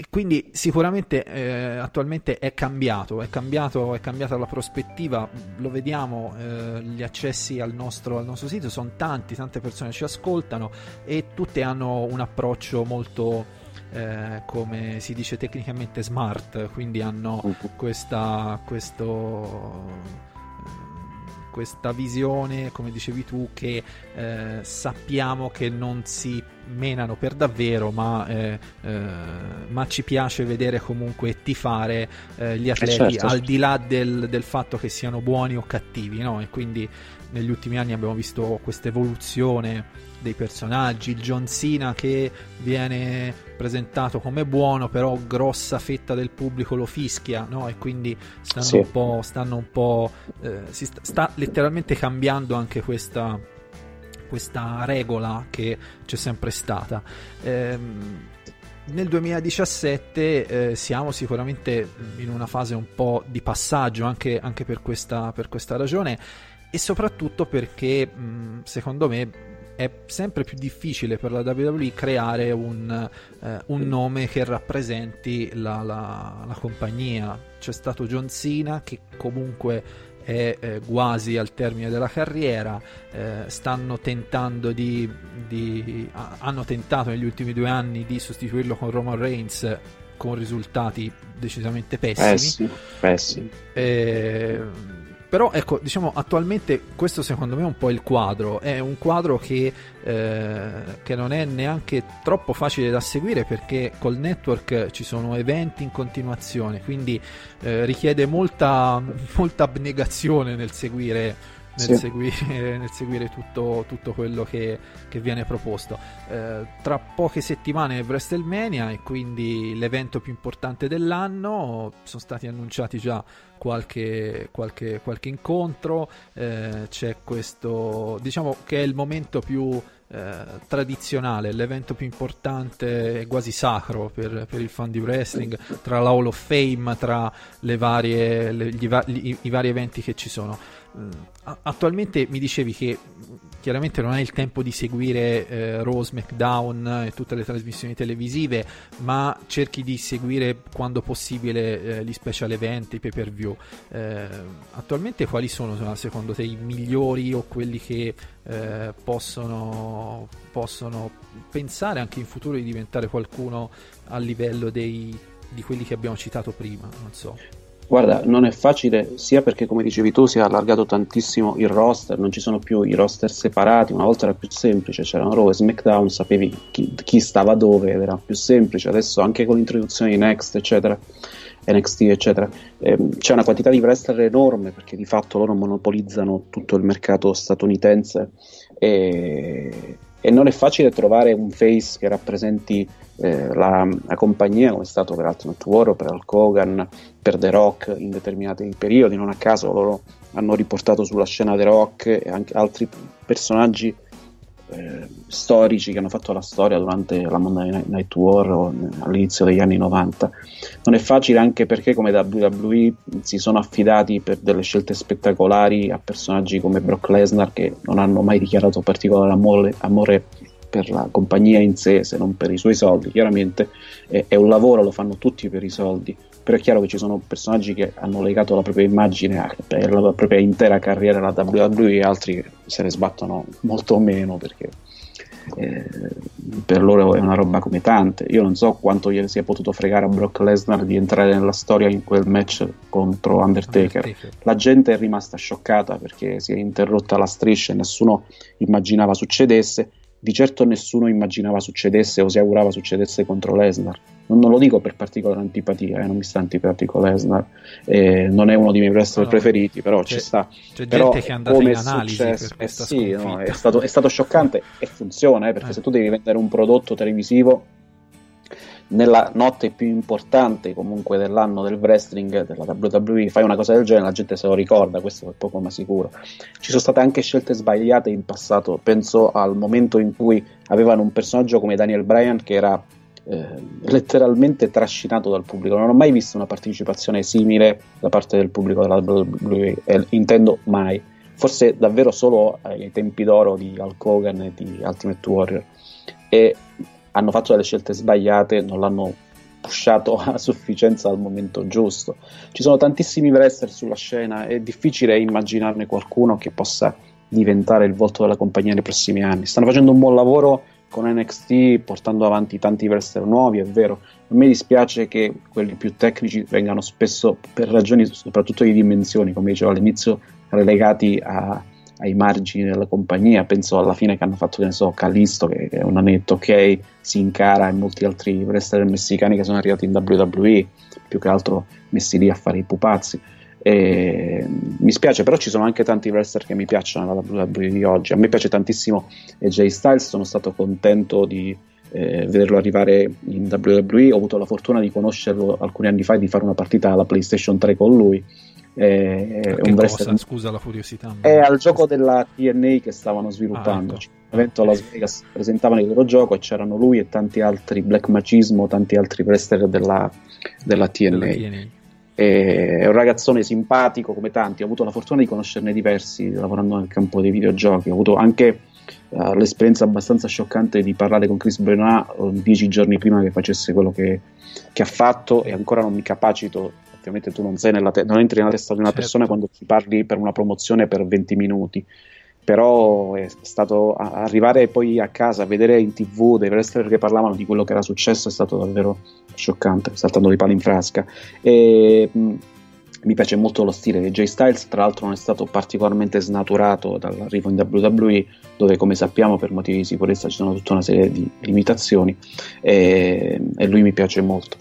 E quindi sicuramente eh, attualmente è cambiato, è cambiato, è cambiata la prospettiva, lo vediamo, eh, gli accessi al nostro, al nostro sito. Sono tanti, tante persone ci ascoltano e tutte hanno un approccio molto, eh, come si dice tecnicamente, smart, quindi hanno questa, questo, questa visione, come dicevi tu, che eh, sappiamo che non si menano per davvero, ma, eh, eh, ma ci piace vedere comunque tifare eh, gli atleti certo. al di là del, del fatto che siano buoni o cattivi, no? E quindi negli ultimi anni abbiamo visto questa evoluzione dei personaggi, il John Cena che viene presentato come buono, però grossa fetta del pubblico lo fischia, no? E quindi stanno Sì. un po', stanno un po' eh, si sta, sta letteralmente cambiando anche questa, questa regola che c'è sempre stata. Ehm, nel 2017 eh, siamo sicuramente in una fase un po' di passaggio anche, anche per, questa, per questa ragione e soprattutto perché mh, secondo me è sempre più difficile per la WWE creare un, eh, un nome che rappresenti la, la- la compagnia. C'è stato John Cena che comunque è eh, quasi al termine della carriera, eh, stanno tentando di, di- ha- hanno tentato negli ultimi due anni di sostituirlo con Roman Reigns con risultati decisamente pessimi. Pessimi, pessimi. Però ecco, diciamo attualmente questo secondo me è un po' il quadro, è un quadro che, eh, che non è neanche troppo facile da seguire perché col network ci sono eventi in continuazione, quindi eh, richiede molta, molta abnegazione nel seguire nel, sì. seguire, nel seguire tutto, tutto, quello che, che viene proposto. Eh, tra poche settimane è WrestleMania e quindi l'evento più importante dell'anno, sono stati annunciati già qualche, qualche, qualche incontro, eh, c'è questo, diciamo che è il momento più... Eh, tradizionale, l'evento più importante e quasi sacro per, per, il fan di wrestling, tra la Hall of Fame, tra varie, le, gli, i, i, vari eventi che ci sono. Mm, attualmente mi dicevi che chiaramente non hai il tempo di seguire eh, Raw, SmackDown e tutte le trasmissioni televisive, ma cerchi di seguire quando possibile eh, gli special event, i pay per view. Eh, attualmente quali sono secondo te i migliori o quelli che eh, possono, possono, pensare anche in futuro di diventare qualcuno a livello dei, di quelli che abbiamo citato prima? Non so. Guarda, non è facile sia perché, come dicevi tu, si è allargato tantissimo il roster, non ci sono più i roster separati, una volta era più semplice, c'erano Raw e SmackDown, sapevi chi, chi, stava dove ed era più semplice, adesso anche con l'introduzione di Next, eccetera, NXT, eccetera, ehm, c'è una quantità di wrestler enorme perché di fatto loro monopolizzano tutto il mercato statunitense e, e non è facile trovare un face che rappresenti eh, la, la, compagnia, come è stato per Ultimate War, per Hulk Hogan, per The Rock in determinati periodi. Non a caso loro hanno riportato sulla scena The Rock e anche altri personaggi eh, storici che hanno fatto la storia durante la Monday Night War o all'inizio degli anni 90. Non è facile anche perché come WWE si sono affidati per delle scelte spettacolari a personaggi come Brock Lesnar che non hanno mai dichiarato particolare amore, amore per la compagnia in sé, se non per i suoi soldi, chiaramente è, è, un lavoro, lo fanno tutti per i soldi, però è chiaro che ci sono personaggi che hanno legato la propria immagine per la propria intera carriera alla WWE e altri se ne sbattono molto meno perché eh, per loro è una roba come tante. Io non so quanto gli sia potuto fregare a Brock Lesnar di entrare nella storia in quel match contro Undertaker. Undertaker. La gente è rimasta scioccata perché si è interrotta la striscia e nessuno immaginava succedesse di certo nessuno immaginava succedesse o si augurava succedesse contro Lesnar. Non, non lo dico per particolare antipatia, eh, non mi sta antipatico Lesnar, eh, non è uno dei miei wrestler no, preferiti, però ci sta. C'è però gente che è andata in analisi eh sì, no, è, stato, è, stato, scioccante e funziona, eh, perché eh. se tu devi vendere un prodotto televisivo nella notte più importante comunque dell'anno del wrestling della WWE fai una cosa del genere la gente se lo ricorda questo è poco ma sicuro ci sono state anche scelte sbagliate in passato penso al momento in cui avevano un personaggio come Daniel Bryan che era eh, letteralmente trascinato dal pubblico non ho mai visto una partecipazione simile da parte del pubblico della WWE eh, intendo mai forse davvero solo ai tempi d'oro di Hulk Hogan e di Ultimate Warrior e hanno fatto delle scelte sbagliate, non l'hanno pushato a sufficienza al momento giusto. Ci sono tantissimi wrestler sulla scena, è difficile immaginarne qualcuno che possa diventare il volto della compagnia nei prossimi anni. Stanno facendo un buon lavoro con NXT, portando avanti tanti wrestler nuovi, è vero. A me dispiace che quelli più tecnici vengano spesso, per ragioni soprattutto di dimensioni, come dicevo all'inizio, relegati a ai margini della compagnia. Penso alla fine che hanno fatto, che ne so, Callisto, che è un anetto ok, si incara e molti altri wrestler messicani che sono arrivati in WWE, più che altro messi lì a fare i pupazzi. E, mi spiace, però ci sono anche tanti wrestler che mi piacciono alla WWE di oggi. A me piace tantissimo AJ Styles, sono stato contento di eh, vederlo arrivare in WWE. Ho avuto la fortuna di conoscerlo alcuni anni fa e di fare una partita alla PlayStation 3 con lui è un? Wrestling... Scusa la curiosità. È al gioco della TNA che stavano sviluppando. Ah, ecco. evento a Las Vegas presentavano il loro gioco e c'erano lui e tanti altri Black Magismo, tanti altri wrestler della, della TNA. Della TNA. È un ragazzone simpatico come tanti, ho avuto la fortuna di conoscerne diversi lavorando nel campo dei videogiochi, ho avuto anche uh, l'esperienza abbastanza scioccante di parlare con Chris Benoit uh, dieci giorni prima che facesse quello che, che ha fatto e ancora non mi capacito ovviamente tu non, te- non entri nella testa di una certo. persona quando ti parli per una promozione per 20 minuti però è stato arrivare poi a casa, vedere in tv dei wrestler che parlavano di quello che era successo è stato davvero scioccante, saltando i pali in frasca. E, mi piace molto lo stile di Jay Styles, tra l'altro non è stato particolarmente snaturato dall'arrivo in WWE, dove come sappiamo per motivi di sicurezza ci sono tutta una serie di limitazioni e, e lui mi piace molto.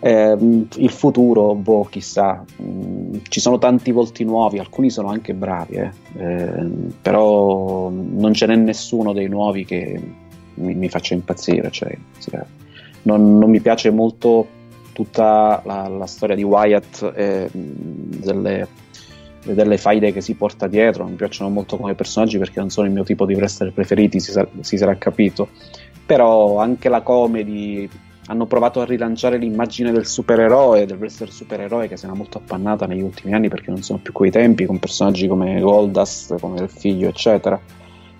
Eh, il futuro, boh, chissà, mm, ci sono tanti volti nuovi, alcuni sono anche bravi, eh. Eh, però non ce n'è nessuno dei nuovi che mi, mi faccia impazzire. Cioè, non, non mi piace molto tutta la, la storia di Wyatt e delle, delle faide che si porta dietro. Mi piacciono molto come personaggi perché non sono il mio tipo di wrestler preferiti, si, sa, si sarà capito. Però anche la comedy hanno provato a rilanciare l'immagine del supereroe, del wrestler supereroe che si era molto appannata negli ultimi anni perché non sono più quei tempi, con personaggi come Goldust, come il figlio, eccetera.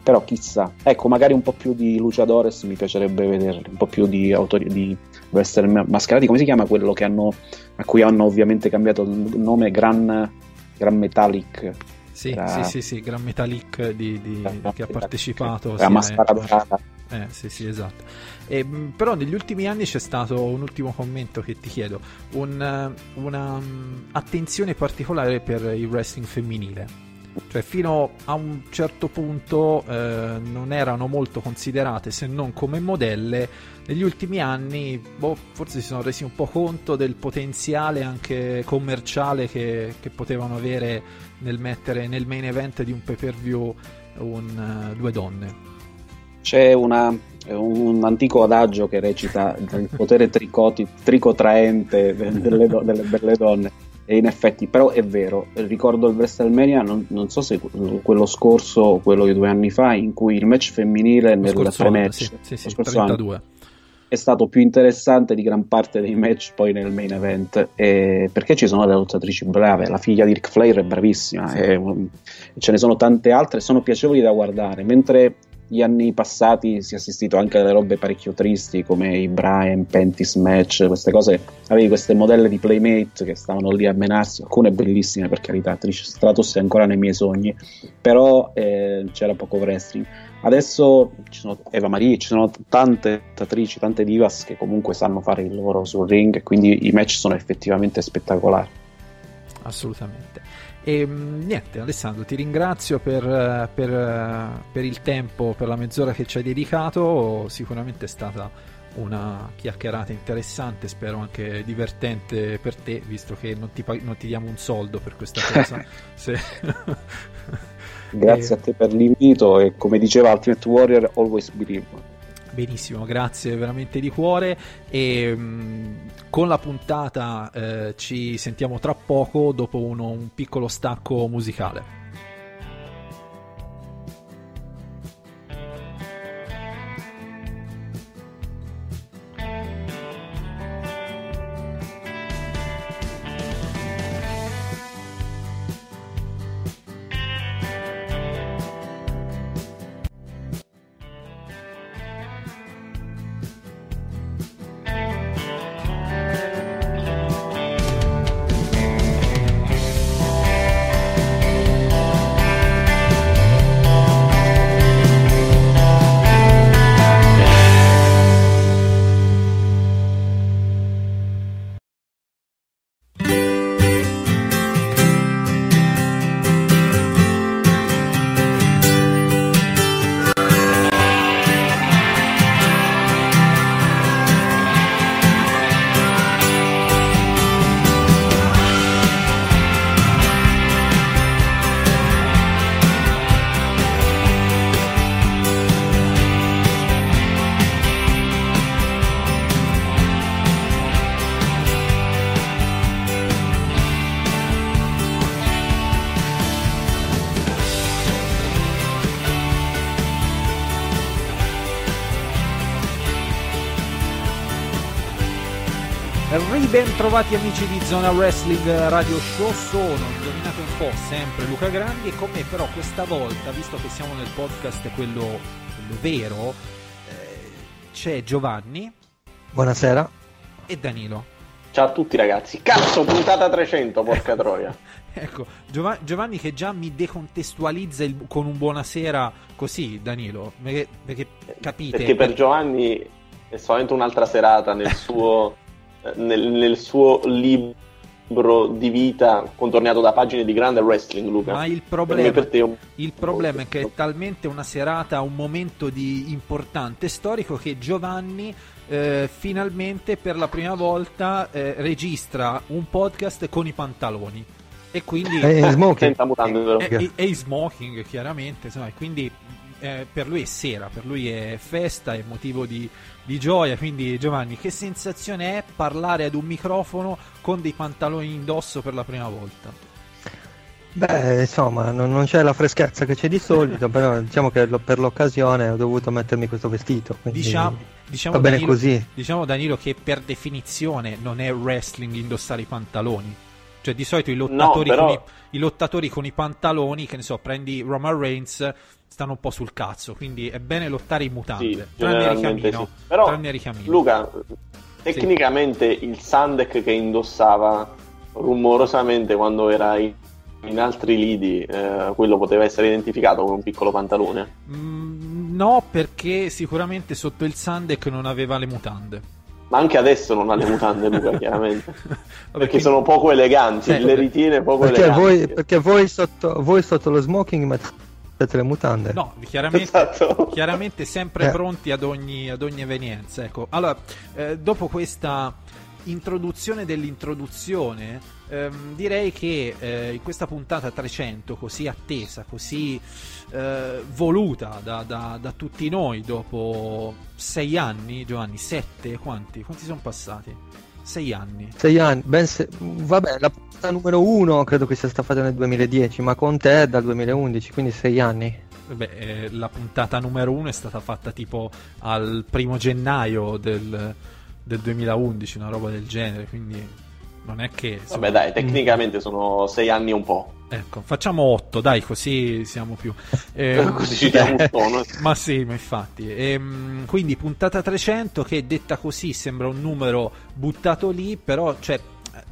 Però chissà, ecco, magari un po' più di Luciadores mi piacerebbe vederli, un po' più di, autori- di western mascherati, come si chiama quello hanno, a cui hanno ovviamente cambiato il nome Gran, Gran Metallic. Sì, Era... sì, sì, sì, Gran Metallic di, di, che ha partecipato. La maschera dorata. Eh, sì, sì, esatto. E, però negli ultimi anni c'è stato un ultimo commento che ti chiedo, un, una um, attenzione particolare per il wrestling femminile cioè fino a un certo punto eh, non erano molto considerate se non come modelle. Negli ultimi anni boh, forse si sono resi un po' conto del potenziale anche commerciale che, che potevano avere nel mettere nel main event di un pay per view uh, due donne. C'è una, un antico adagio che recita il potere tricoti, tricotraente delle, delle belle donne e in effetti, però è vero, ricordo il WrestleMania, non, non, so se quello scorso o quello di due anni fa, in cui il match femminile nel pre-match sì, sì, sì, è stato più interessante di gran parte dei match poi nel main event, eh, perché ci sono delle lottatrici brave, la figlia di Ric Flair è bravissima, e, ce ne sono tante altre, sono piacevoli da guardare, mentre gli anni passati si è assistito anche a delle robe parecchio tristi come i Brian, Pentis match, queste cose, avevi queste modelle di playmate che stavano lì a menarsi, alcune bellissime per carità, Trish Stratus è ancora nei miei sogni, però eh, c'era poco wrestling. Adesso ci sono Eva Marie, ci sono tante attrici, tante divas che comunque sanno fare il lavoro sul ring e quindi i match sono effettivamente spettacolari. Assolutamente. E mm, niente, Alessandro, ti ringrazio per, per, per, il tempo, per la mezz'ora che ci hai dedicato. Sicuramente è stata una chiacchierata interessante, spero anche divertente per te, visto che non ti, non ti diamo un soldo per questa cosa. Se... Grazie e... a te per l'invito e come diceva Ultimate Warrior, always believe. Benissimo, grazie veramente di cuore e mh, mm, con la puntata eh, ci sentiamo tra poco dopo uno, un piccolo stacco musicale. Ben trovati amici di Zona Wrestling Radio Show, sono indovinato un po' sempre Luca Grandi e con me però questa volta, visto che siamo nel podcast quello, quello vero, eh, c'è Giovanni. Buonasera. E Danilo. Ciao a tutti ragazzi. Cazzo, puntata 300, porca troia. ecco, Giovanni che già mi decontestualizza il, con un buonasera così, Danilo, perché, perché capite... Perché per Giovanni è solamente un'altra serata nel suo nel, nel suo libro di vita contornato da pagine di grande wrestling, Luca. Ma il problema, me, per te è un- il problema è che è talmente una serata, un momento di importante storico che Giovanni eh, finalmente per la prima volta eh, registra un podcast con i pantaloni. E quindi E in smoking. E, e- e in smoking chiaramente insomma, quindi eh, per lui è sera per lui è festa è motivo di, di gioia quindi Giovanni che sensazione è parlare ad un microfono con dei pantaloni indosso per la prima volta Beh, insomma, non, non c'è la freschezza che c'è di solito, però diciamo che lo- per l'occasione ho dovuto mettermi questo vestito. diciamo, diciamo, va bene Danilo, così. diciamo Danilo che per definizione non è wrestling indossare i pantaloni cioè di solito i lottatori, però- con, i, i lottatori con i pantaloni che ne so prendi Roman Reigns stanno un po' sul cazzo quindi è bene lottare in mutande Sì, tranne generalmente Ricamino sì. Però, tranne Ricamino. Luca, tecnicamente il Sandek che indossava rumorosamente quando era in, in altri lidi, eh, quello poteva essere identificato come un piccolo pantalone. Mm, no, perché sicuramente sotto il Sandek non aveva le mutande. Ma anche adesso non ha le mutande, Luca, chiaramente. perché quindi- sono poco eleganti, Sì. le ritiene poco Perché eleganti. voi, perché voi sotto, voi sotto lo smoking mettete le mutande? No, chiaramente, Esatto. chiaramente sempre Eh. pronti ad ogni, ad ogni evenienza. Ecco. Allora, eh, dopo questa introduzione dell'introduzione, ehm, direi che eh, in questa puntata 300, così attesa, così eh, voluta da, da- da tutti noi, dopo sei anni, Giovanni, sette, quanti? Quanti sono passati? Sei anni. Sei anni, ben se- vabbè, la puntata numero uno credo che sia stata fatta nel 2010, ma con te è dal 2011, quindi sei anni. Beh, eh, la puntata numero uno è stata fatta tipo al primo gennaio del, del 2011, una roba del genere, quindi non è che... insomma- Vabbè, dai, tecnicamente sono sei anni e un po'. Ecco, facciamo 8, dai, così siamo più... eh, Così ci diamo un tono. Ma sì, ma infatti. Ehm, quindi puntata 300 che detta così sembra un numero buttato lì, però c'è,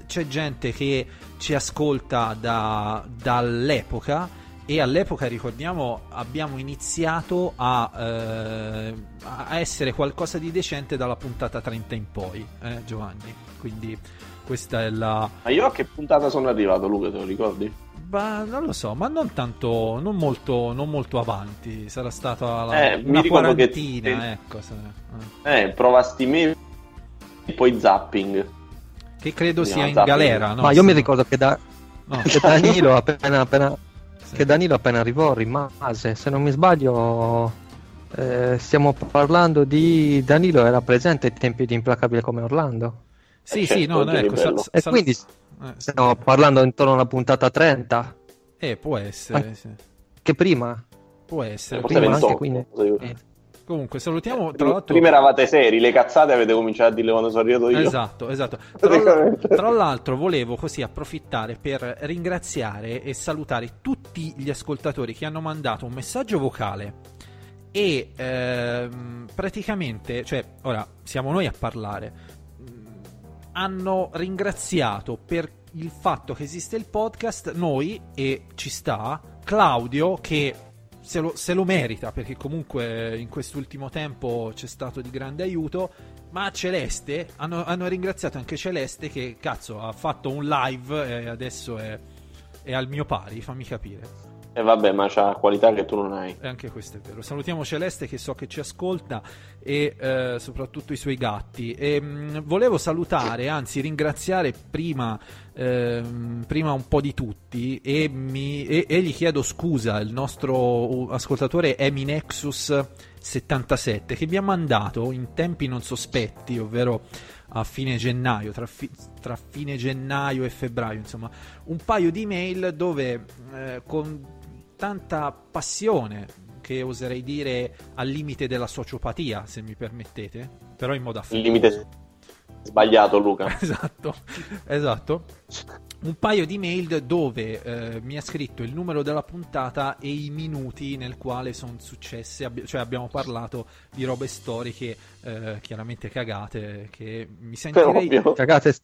c'è gente che ci ascolta da- dall'epoca e all'epoca, ricordiamo, abbiamo iniziato a, eh, a essere qualcosa di decente dalla puntata 30 in poi, eh, Giovanni. Quindi questa è la... Ma io a che puntata sono arrivato, Luca, te lo ricordi? Ma non lo so, ma non tanto, non molto, non molto avanti. Sarà stata la, Eh, mi una ricordo che- quarantina, ecco. se- Eh, provasti me e poi zapping. Che credo sia in zapping. galera, no? ma io mi ricordo che, da- No. che Danilo appena, appena- che Danilo appena arrivò rimase, se non mi sbaglio eh, stiamo parlando di Danilo era presente ai tempi di Implacabile come Orlando. Sì, sì, no, no, ecco, sa- sa- e quindi eh, stiamo parlando intorno alla puntata 30, Eh, può essere, sì. che prima. Può essere. Forse prima 28, anche quindi. io- Comunque, salutiamo tra Prima, l'altro. prima eravate seri, le cazzate avete cominciato a dirle quando sono arrivato io. Esatto, esatto. Tra, tra l'altro volevo così approfittare per ringraziare e salutare tutti gli ascoltatori che hanno mandato un messaggio vocale e ehm, praticamente, cioè, ora siamo noi a parlare, hanno ringraziato per il fatto che esiste il podcast noi e ci sta Claudio che se lo, se lo merita perché comunque in quest'ultimo tempo c'è stato di grande aiuto ma Celeste hanno, hanno ringraziato anche Celeste che cazzo ha fatto un live e adesso è, è al mio pari fammi capire E vabbè, ma c'ha qualità che tu non hai. e anche questo è vero. Salutiamo Celeste che so che ci ascolta e eh, soprattutto i suoi gatti. E, mh, volevo salutare, anzi ringraziare prima, ehm, prima un po' di tutti e, mi- e- e gli chiedo scusa il nostro ascoltatore Eminexus77 che mi ha mandato in tempi non sospetti, ovvero a fine gennaio, tra, fi- tra fine gennaio e febbraio, insomma, un paio di mail dove eh, con tanta passione che oserei dire al limite della sociopatia, se mi permettete, però in modo Il affettuoso. limite sbagliato, Luca. Esatto, esatto. Un paio di mail dove eh, mi ha scritto il numero della puntata e i minuti nel quale sono successe, abbi- cioè abbiamo parlato di robe storiche, eh, chiaramente cagate, che mi sentirei... Cagate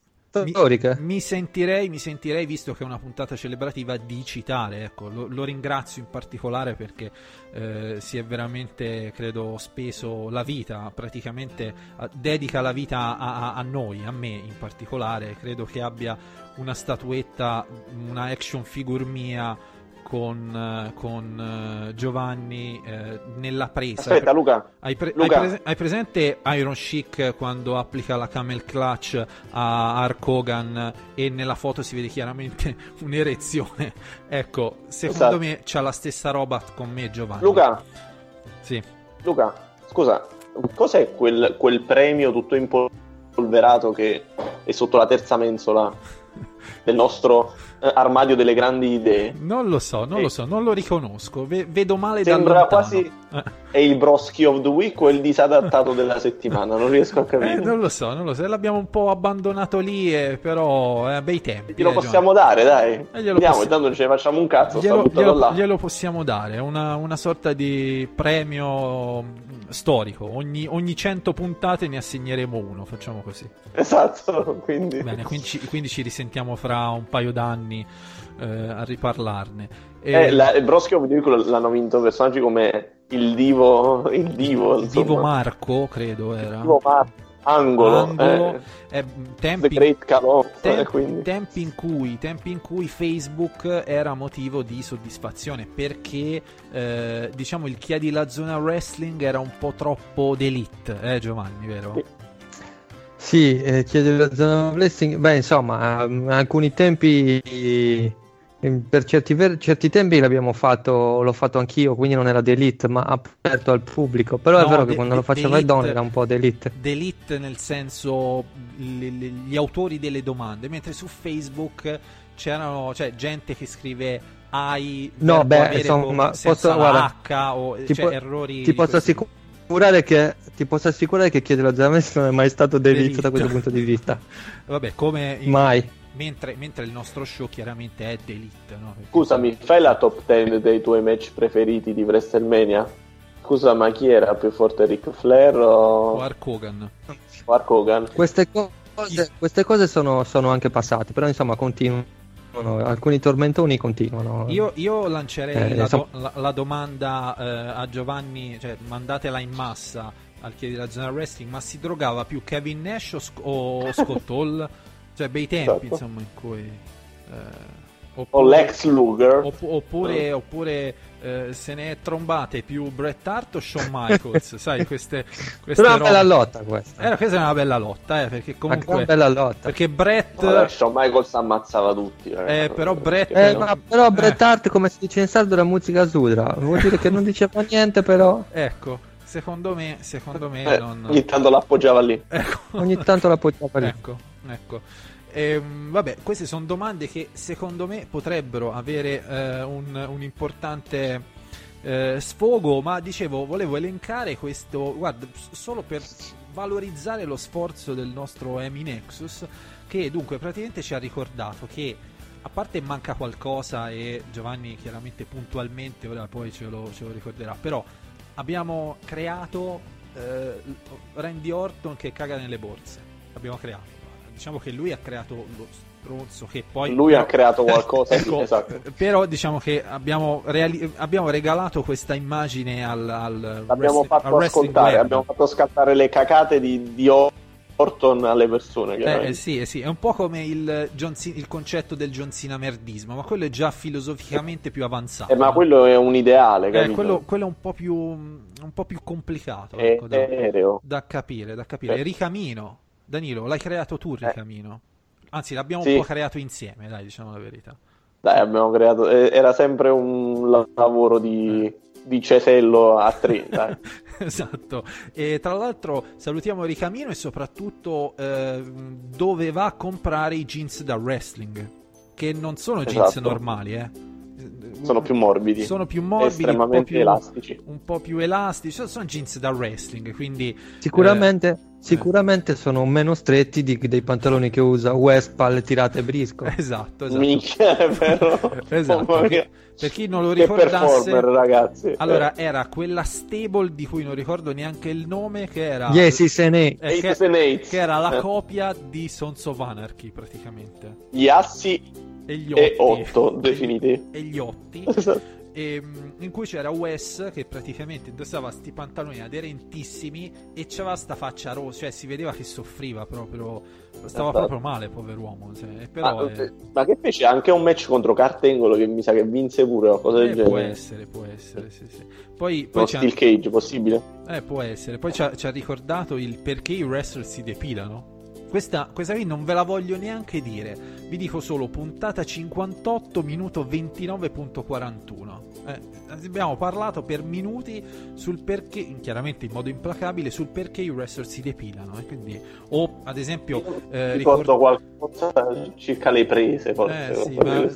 storiche. Mi, mi sentirei, mi sentirei, visto che è una puntata celebrativa, di citare. Ecco, lo, lo ringrazio in particolare perché eh, si è veramente, credo, speso la vita, praticamente a, dedica la vita a, a, a noi, a me in particolare. Credo che abbia una statuetta, una action figure mia con, con eh, Giovanni eh, nella presa. Aspetta, Luca. Hai, pre- Luca. hai prese- hai presente Iron Chic quando applica la camel clutch a Hulk Hogan e nella foto si vede chiaramente un'erezione? Ecco, secondo Esatto. me c'ha la stessa roba con me, Giovanni. Luca, Sì. Luca, scusa, cos'è quel, quel premio tutto impolverato che è sotto la terza mensola del nostro armadio delle grandi idee? Non lo so, non lo so, non lo riconosco. Ve- vedo male Sembra da lontano. quasi Eh. È il broski of the week o il disadattato della settimana, non riesco a Eh, capire. non lo so, non lo so. L'abbiamo un po' abbandonato lì, eh, però eh, bei tempi. Glielo eh, possiamo dare, dai. Eh, glielo Andiamo, possi- intanto ce ne facciamo un cazzo, Glielo, glielo- glielo possiamo dare, una, una sorta di premio mm, storico. Ogni, ogni 100 puntate ne assegneremo uno, facciamo così. Esatto, quindi... Bene, quindi ci, quindi ci risentiamo fra un paio d'anni eh, a riparlarne. E- Eh, la, il Broski of the week l'hanno vinto personaggi come il divo, il divo, il Divo. Marco, credo era. Divo Mar- Angolo, Angolo, eh, eh, tempi, The Great Calò, tem- eh, quindi. tempi in cui, tempi in cui Facebook era motivo di soddisfazione perché eh, diciamo il chiedi la zona wrestling era un po' troppo d'elite, eh Giovanni, vero? Sì, eh, chiede la zona wrestling. Beh, insomma, alcuni tempi, per certi, ver- certi tempi l'abbiamo fatto, l'ho fatto anch'io, quindi non era d'elite, ma aperto al pubblico. Però è No, vero de- che quando de- lo faceva il Don era un po' d'elite. D'elite nel senso li- li- gli autori delle domande, mentre su Facebook c'erano cioè, gente che scrive hai No, beh, insomma, posso- guarda, H o ti cioè, po- errori Ti posso assicurare che, ti posso assicurare che chiede la zona wrestling non è mai stato D'elite. da questo punto di vista. Vabbè, come in- Mai. Mentre, mentre il nostro show chiaramente è d'elite, no? Perché- Scusami, fai la top 10 dei tuoi match preferiti di WrestleMania? Scusa, ma chi era più forte, Ric Flair o, o Hulk Hogan? Hulk Hogan? Queste cose, queste cose sono, sono anche passate, però insomma continuano. Alcuni tormentoni continuano. Io, io lancerei Eh, la, insomma- do- la- la domanda eh, a Giovanni, cioè mandatela in massa al chiedi della zona wrestling, ma si drogava più Kevin Nash o, Sc- o Scott Hall? Cioè bei tempi Esatto. insomma in cui... eh, O Lex Luger? opp- oppure, oppure eh, se ne è trombate più Bret Hart o Shawn Michaels, sai queste... queste Però è una robe- bella lotta questa. Era, questa è una bella lotta, eh, perché Una comunque... gran bella lotta. Perché Bret... Vabbè, Shawn Michaels ammazzava tutti. Eh, però Bret... Eh, ma però Bret Hart, come si dice in sardo, era musica sudra. Vuol dire che non diceva niente, però Ecco, secondo me, secondo me Eh, non... Ogni tanto l'appoggiava lì. ogni tanto la poggiava lì. Ecco, ecco. Ehm, vabbè, queste sono domande che secondo me potrebbero avere eh, un, un importante eh, sfogo, ma dicevo, volevo elencare questo, guarda, solo per valorizzare lo sforzo del nostro Emi Nexus, che dunque praticamente ci ha ricordato che a parte manca qualcosa e Giovanni chiaramente puntualmente, ora poi ce lo, ce lo ricorderà, però abbiamo creato eh, Randy Orton che caga nelle borse. Abbiamo creato. Diciamo che lui ha creato lo stronzo che poi... Lui ha creato qualcosa, sì, Ecco, esatto. Però diciamo che abbiamo, reali- abbiamo regalato questa immagine al, al L'abbiamo wrestling- fatto al ascoltare, abbiamo fatto scattare le cacate di, di Orton alle persone. Eh, eh, sì, eh, sì, è un po' come il, John Cena- il concetto del John Cena merdismo, ma quello è già filosoficamente più avanzato. Eh, ma quello è un ideale, Eh, quello, quello è un po' più, un po' più complicato ecco, da, da capire. Da capire. Eh. Ricamino, Danilo, l'hai creato tu Ricamino? Anzi, l'abbiamo Sì. un po' creato insieme, dai, diciamo la verità. Dai, abbiamo creato... eh, Era sempre un la- lavoro di, di cesello a tre, dai. esatto. E tra l'altro salutiamo Ricamino e soprattutto eh, dove va a comprare i jeans da wrestling, che non sono jeans Esatto. normali, eh. Sono più morbidi. sono più morbidi, un estremamente più, elastici. un po' più elastici, sono- sono jeans da wrestling, quindi Sicuramente, eh, sicuramente sono meno stretti di- dei pantaloni che usa West, palle tirate e brisco. Esatto, esatto. Minchia, è vero. Esatto, mia. per, chi non lo ricordasse, performer, ragazzi. allora Eh. era quella stable di cui non ricordo neanche il nome, che era Yes, is an eight. eh, che, che era la Eh. copia di Sons of Anarchy, praticamente. Gli assi E gli e otti. 8 definiti. e gli otti Esatto. e, mm, in cui c'era Wes che praticamente indossava sti pantaloni aderentissimi e c'aveva sta faccia rossa cioè si vedeva che soffriva proprio stava Esatto. proprio male pover'uomo cioè, però Ma, eh, ma che fece anche un match contro Cartengolo che mi sa che vinse pure o cosa del eh, genere. può essere può essere sì, sì. poi, poi steel cage possibile? Eh, può essere. Poi ci ha, ci ha ricordato il perché i wrestler si depilano. Questa, questa qui non ve la voglio neanche dire. Vi dico solo puntata 58, minuto 29.41. Eh, abbiamo parlato per minuti sul perché, chiaramente in modo implacabile, sul perché i wrestler si depilano. E quindi, o ad esempio, eh, Ricordo ricord- qualcosa circa le prese, forse. Eh, sì, ma-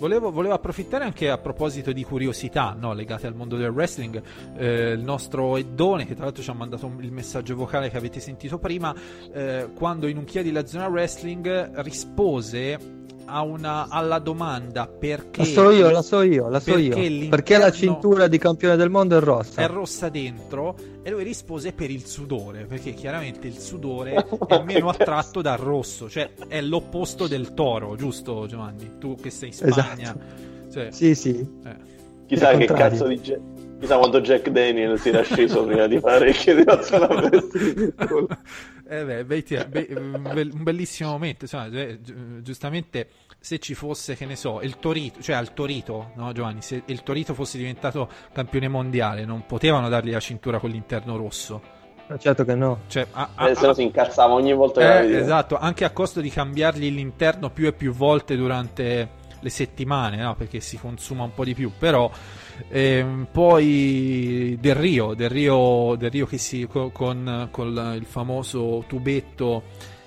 Volevo, volevo approfittare anche a proposito di curiosità no, legate al mondo del wrestling. eh, il nostro Eddone, che tra l'altro ci ha mandato il messaggio vocale che avete sentito prima, eh, quando in un chiedi la zona wrestling rispose a una- alla domanda perché La so io, la so io, la so io. perché Perché la cintura di campione del mondo è rossa. è rossa dentro e lui rispose per il sudore perché chiaramente il sudore è meno attratto dal rosso cioè è l'opposto del toro giusto Giovanni tu che sei in Spagna Esatto. Cioè, Sì, sì. eh. Chissà che cazzo di Jack- Chissà quanto Jack Daniel si era sceso prima di fare il chiedi la wrestling. Eh beh, be- un bel- un bellissimo momento. insomma, eh, gi- giustamente, se ci fosse, che ne so, il Torito, cioè al Torito, no, Giovanni? Se il Torito fosse diventato campione mondiale, non potevano dargli la cintura con l'interno rosso. Ma Certo che no. Cioè, a- a- Eh, se no si incazzava ogni volta che eh, esatto, anche a costo di cambiargli l'interno più e più volte durante le settimane, no? perché si consuma un po' di più. Però ehm, poi Del Rio, Del Rio, Del Rio che si co- con, con il famoso tubetto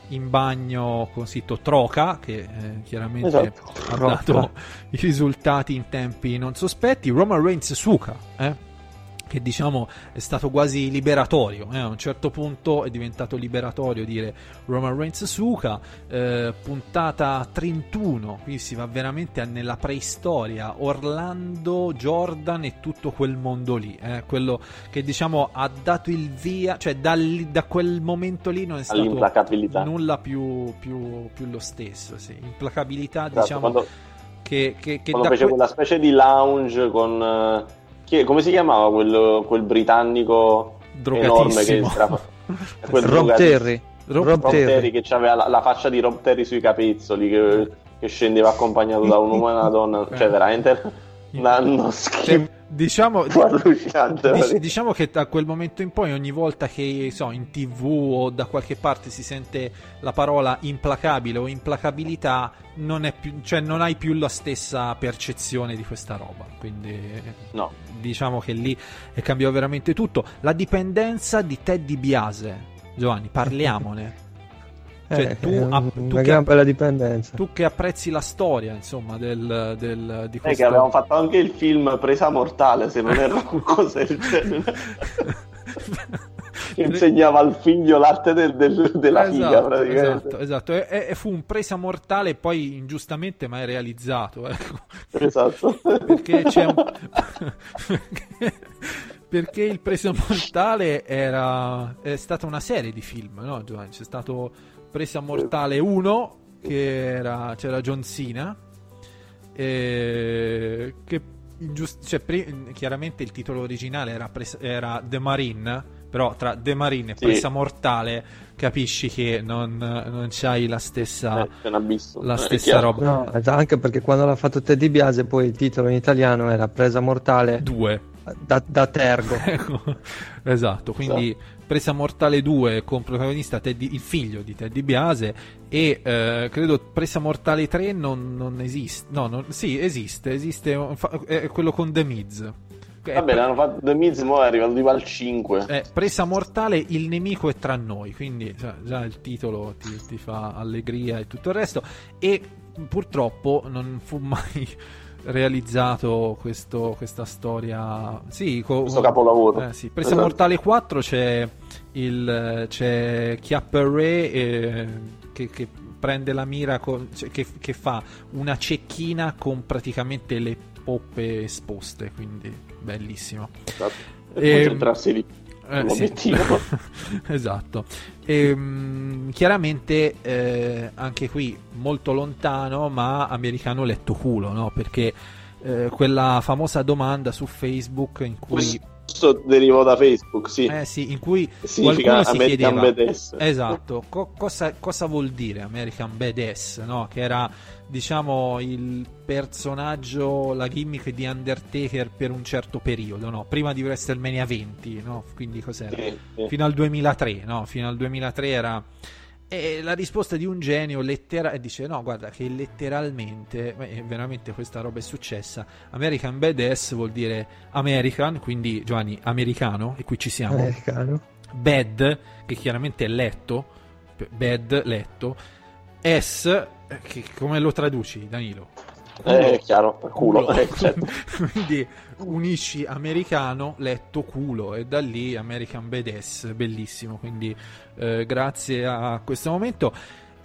in bagno con scritto Troca, che eh, chiaramente Esatto. ha dato i risultati in tempi non sospetti. Roman Reigns Suka, eh? Che diciamo è stato quasi liberatorio. eh, A un certo punto è diventato liberatorio dire Roman Reigns Suka. eh, puntata 31, qui si va veramente nella preistoria. Orlando, Jordan e tutto quel mondo lì. eh, quello che diciamo ha dato il via, cioè da, lì- da quel momento lì non è stato nulla più, più, più lo stesso. Sì. Implacabilità, Esatto, diciamo. quando, che, che, che quando fece que- quella specie di lounge con... eh, chi- come si chiamava quel, quel britannico enorme che era... quel Rob. Terry. Rob Rob Rob Terry. Terry che aveva la, la faccia di Rob Terry sui capezzoli che, che scendeva accompagnato da un uomo e una donna cioè veramente una, uno schifo diciamo, dic- diciamo che da quel momento in poi ogni volta che so, in tv o da qualche parte si sente la parola implacabile o implacabilità non, è più, cioè non hai più la stessa percezione di questa roba. Quindi no. diciamo che lì è cambiato veramente tutto. La dipendenza di Teddy Biase Giovanni parliamone Cioè, Eh, tu, è un- app- tu una che gran app- bella dipendenza. tu che apprezzi la storia insomma del, del- di Eh, questo che avevamo fatto anche il film Presa Mortale se non erro qualcosa del genere insegnava al figlio l'arte del- del- della figa esatto, praticamente esatto, esatto. E, e- fu un presa mortale poi ingiustamente mai realizzato ecco. esatto perché c'è un perché, perché il presa mortale era è stata una serie di film no Giovanni c'è stato presa mortale 1 che era c'era John Cena e che ingiust- cioè, pri- chiaramente il titolo originale era, Presa- era The Marine però tra The Marine e Sì. Presa Mortale capisci che non, non c'hai la stessa, Eh, abisso. la Eh, stessa roba No, anche perché quando l'ha fatto Teddy Biase poi il titolo in italiano era Presa Mortale 2 da, da Tergo. Ecco, esatto, quindi Presa Mortale 2 con protagonista Teddy- il figlio di Teddy Biase e eh, credo Presa Mortale 3 non, non esiste, no, non- sì esiste, esiste, è quello con The Miz. Vabbè pre- l'hanno fatto The Miz mo è arrivato al 5 è Presa Mortale, il nemico è tra noi, quindi già, già il titolo ti, ti fa allegria e tutto il resto e purtroppo non fu mai realizzato questo, questa storia. Sì, co- Questo capolavoro. eh, sì. Presa Esatto. Mortale 4 c'è, il, c'è Chiapper Re eh, che, che prende la mira, con- cioè, che, che fa una cecchina con praticamente le poppe esposte, quindi bellissimo. E concentrarsi lì eh, sì. sull'obiettivo. esatto. Ehm, chiaramente eh, anche qui molto lontano, ma americano letto culo, no? Perché eh, quella famosa domanda su Facebook in cui Questo derivò da Facebook, sì. eh sì, in cui Significa qualcuno si American chiedeva Badass. esatto, co- cosa, cosa vuol dire American Badass, no? Che era diciamo il personaggio, la gimmick di Undertaker per un certo periodo, no? Prima di WrestleMania 20, no? Quindi cos'era? Sì, sì. Fino al 2003, no? Fino al 2003 era e la risposta di un genio lettera- dice no guarda che letteralmente eh, veramente questa roba è successa American Badass vuol dire American quindi Giovanni americano e qui ci siamo Americano. bed che chiaramente è letto bed letto S che come lo traduci Danilo? Eh, è chiaro, culo. eh, certo. quindi unisci americano letto culo e da lì American Badass bellissimo quindi eh, grazie a questo momento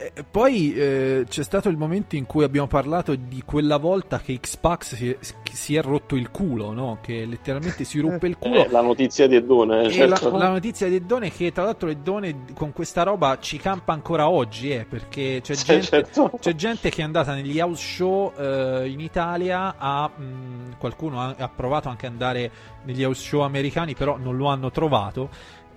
Eh, poi eh, c'è stato il momento in cui abbiamo parlato di quella volta che X-Pax si, si è rotto il culo no? che letteralmente si ruppe il culo Eh, la notizia di Eddone, eh, certo. la, la notizia di Eddone che tra l'altro Eddone con questa roba ci campa ancora oggi eh, perché c'è gente, certo. c'è gente che è andata negli house show eh, in Italia a mh, qualcuno ha, ha provato anche ad andare negli house show americani però non lo hanno trovato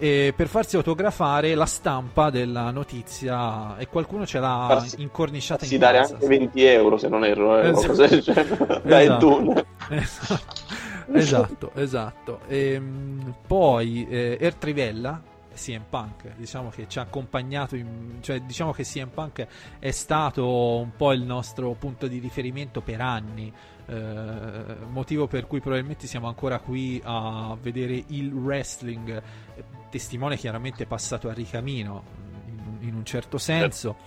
e per farsi autografare la stampa della notizia e qualcuno ce l'ha Farsi- incorniciata farsi in dare casa, anche 20 euro se non erro, eh, Esatto. del genere. Da Esatto. Eddone. esatto, esatto. Ehm, poi eh, Ertrivella, CM Punk, diciamo che ci ha accompagnato, in- cioè diciamo che CM Punk è stato un po' il nostro punto di riferimento per anni. eh, motivo per cui probabilmente siamo ancora qui a vedere il wrestling, eh, testimone chiaramente passato a ricamino in, in un certo senso.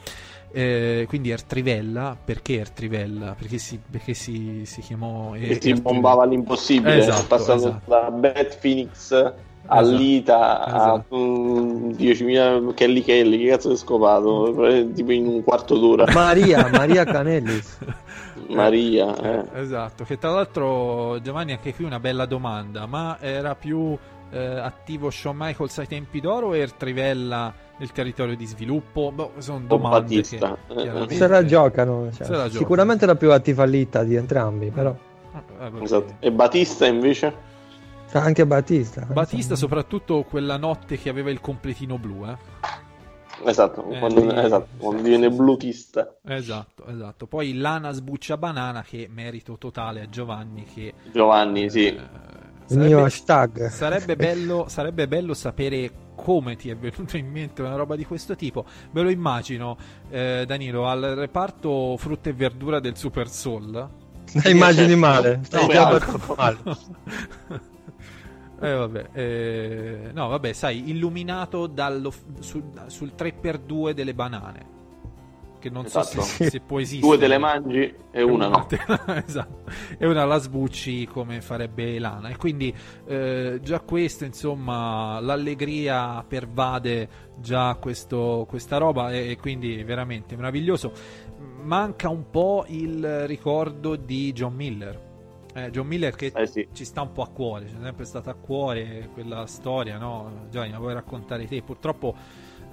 Eh, quindi Ertrivella, perché Ertrivella? Perché si, perché si, si chiamò Che si bombava l'impossibile, Esatto, passando esatto. da Beth Phoenix all'Ita a mm, 10.000 Kelly Kelly, che cazzo è scopato? Eh, Tipo in un quarto d'ora. Maria, Maria Canellis. Maria, eh. Esatto, che tra l'altro Giovanni anche qui una bella domanda, ma era più eh, attivo Shawn Michaels ai tempi d'oro o Ertrivella nel territorio di sviluppo? Boh, sono domande che. Eh, chiaramente- Se la giocano. cioè, Se la sicuramente la più attiva all'Ita di entrambi, però. Eh, vabbè. Esatto. E Batista invece? Anche Battista. Battista soprattutto quella notte che aveva il completino blu, eh. Esatto, Eh, quando, sì. esatto, quando diviene blutista. Esatto, esatto. Poi Lana sbuccia banana che merito totale a Giovanni che Giovanni, sì. Il mio hashtag. Sarebbe bello, sarebbe bello sapere come ti è venuto in mente una roba di questo tipo. Me lo immagino, eh, Danilo, al reparto frutta e verdura del Super Soul. Immagini male. Stai No, già male. Eh, vabbè, eh, no, vabbè, sai, illuminato dallo, sul, sul 3x2 delle banane. Che non Esatto. so se, se può esistere. Due te le mangi e una no. esatto. E una la sbucci come farebbe Lana. E quindi eh, già questo, insomma, l'allegria pervade già questo, questa roba e, e quindi veramente meraviglioso. Manca un po' il ricordo di John Miller. Eh, John Miller che Eh sì. ci sta un po' a cuore, ci è sempre stata a cuore quella storia, no? Giovanni, la vuoi raccontare te? Purtroppo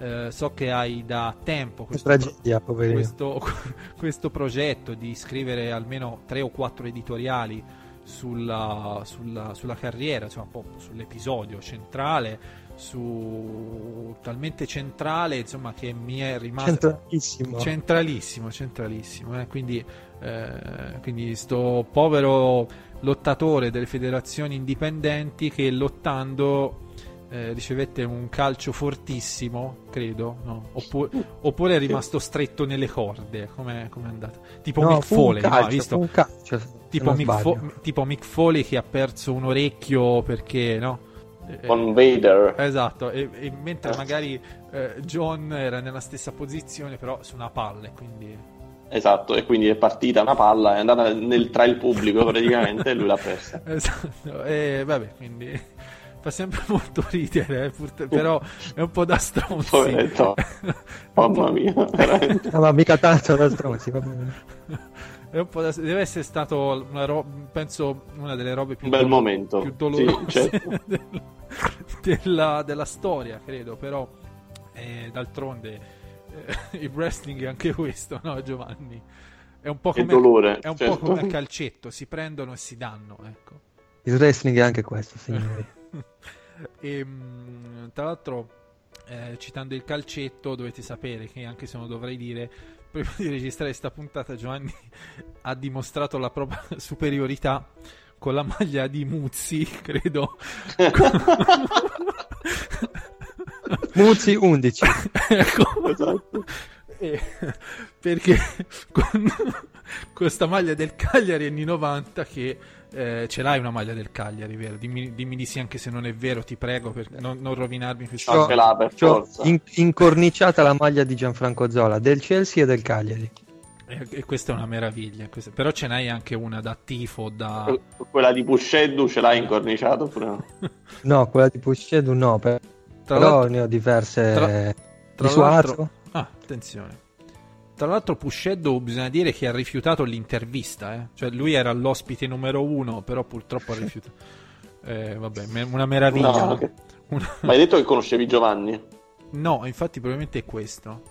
eh, so che hai da tempo questo, tragedia, poverino. questo, questo progetto di scrivere almeno tre o quattro editoriali sulla, sulla, sulla carriera, cioè un po' sull'episodio centrale, su talmente centrale insomma che mi è rimasto Centralissimo. centralissimo, centralissimo eh, quindi, eh, quindi sto povero lottatore delle federazioni indipendenti che lottando eh, ricevette un calcio fortissimo, credo, no? oppure, oppure è rimasto stretto nelle corde, come è andata? Tipo No, Mick Foley, no? calcio, Hai visto? un calcio, tipo, Mick. Fo- tipo Mick Foley che ha perso un orecchio perché, no? Eh, Con Vader. Esatto, e, e mentre magari eh, John era nella stessa posizione, però su una palla, quindi Esatto, e quindi è partita una palla, è andata nel, tra il pubblico praticamente e lui l'ha persa. Esatto, e vabbè, quindi fa sempre molto ridere, eh, pur- però è un po' da stronzi. Poveretto. Mamma mia, veramente. No, ma mica tanto da stronzi, un po' da- deve essere stato una ro- penso una delle robe più, Un bel momento. più dolorose Sì, certo. del- della, della storia, credo. Però, eh, d'altronde, eh, il wrestling è anche questo, no, Giovanni? È un po' come, dolore, è un certo. po' come a calcetto, si prendono e si danno, ecco. Il wrestling è anche questo, signori. E, mh, tra l'altro, eh, citando il calcetto, dovete sapere che anche se non dovrei dire, prima di registrare questa puntata, Giovanni ha dimostrato la propria superiorità con la maglia di Muzzi, credo. Muzzi 11. ecco. Esatto. E- perché con questa maglia del Cagliari anni 90 che eh, ce l'hai una maglia del Cagliari, vero? Dimmi, dimmi di sì anche se non è vero, ti prego, per non, non rovinarmi questa ce l'ha per forza. in- incorniciata la maglia di Gianfranco Zola del Chelsea e del Cagliari. E, e questa è una meraviglia. questa- Però ce n'hai anche una da tifo, da... Quella di Pusceddu ce l'hai incorniciato oppure no? No, quella di Puscedu no, per- Tra però ne ho diverse tra- di Tra Suazo. Ah, attenzione. Tra l'altro Pusceddo bisogna dire che ha rifiutato l'intervista, eh. Cioè lui era l'ospite numero uno, però purtroppo ha rifiutato. Eh, vabbè, me- una meraviglia. No, che- Una- Ma hai detto che conoscevi Giovanni? No, infatti probabilmente è questo.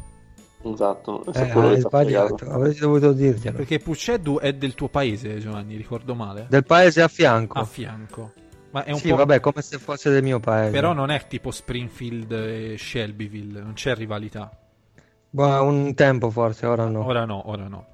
Esatto, è Eh, quello che hai sbagliato, avresti dovuto dirglielo. Perché Pucceddu è del tuo paese, Giovanni, ricordo male. Del paese a fianco. A fianco. Ma è un sì, po'... vabbè, come se fosse del mio paese. Però non è tipo Springfield e Shelbyville, non c'è rivalità. Boh, un tempo forse, ora no. Ora no, ora no.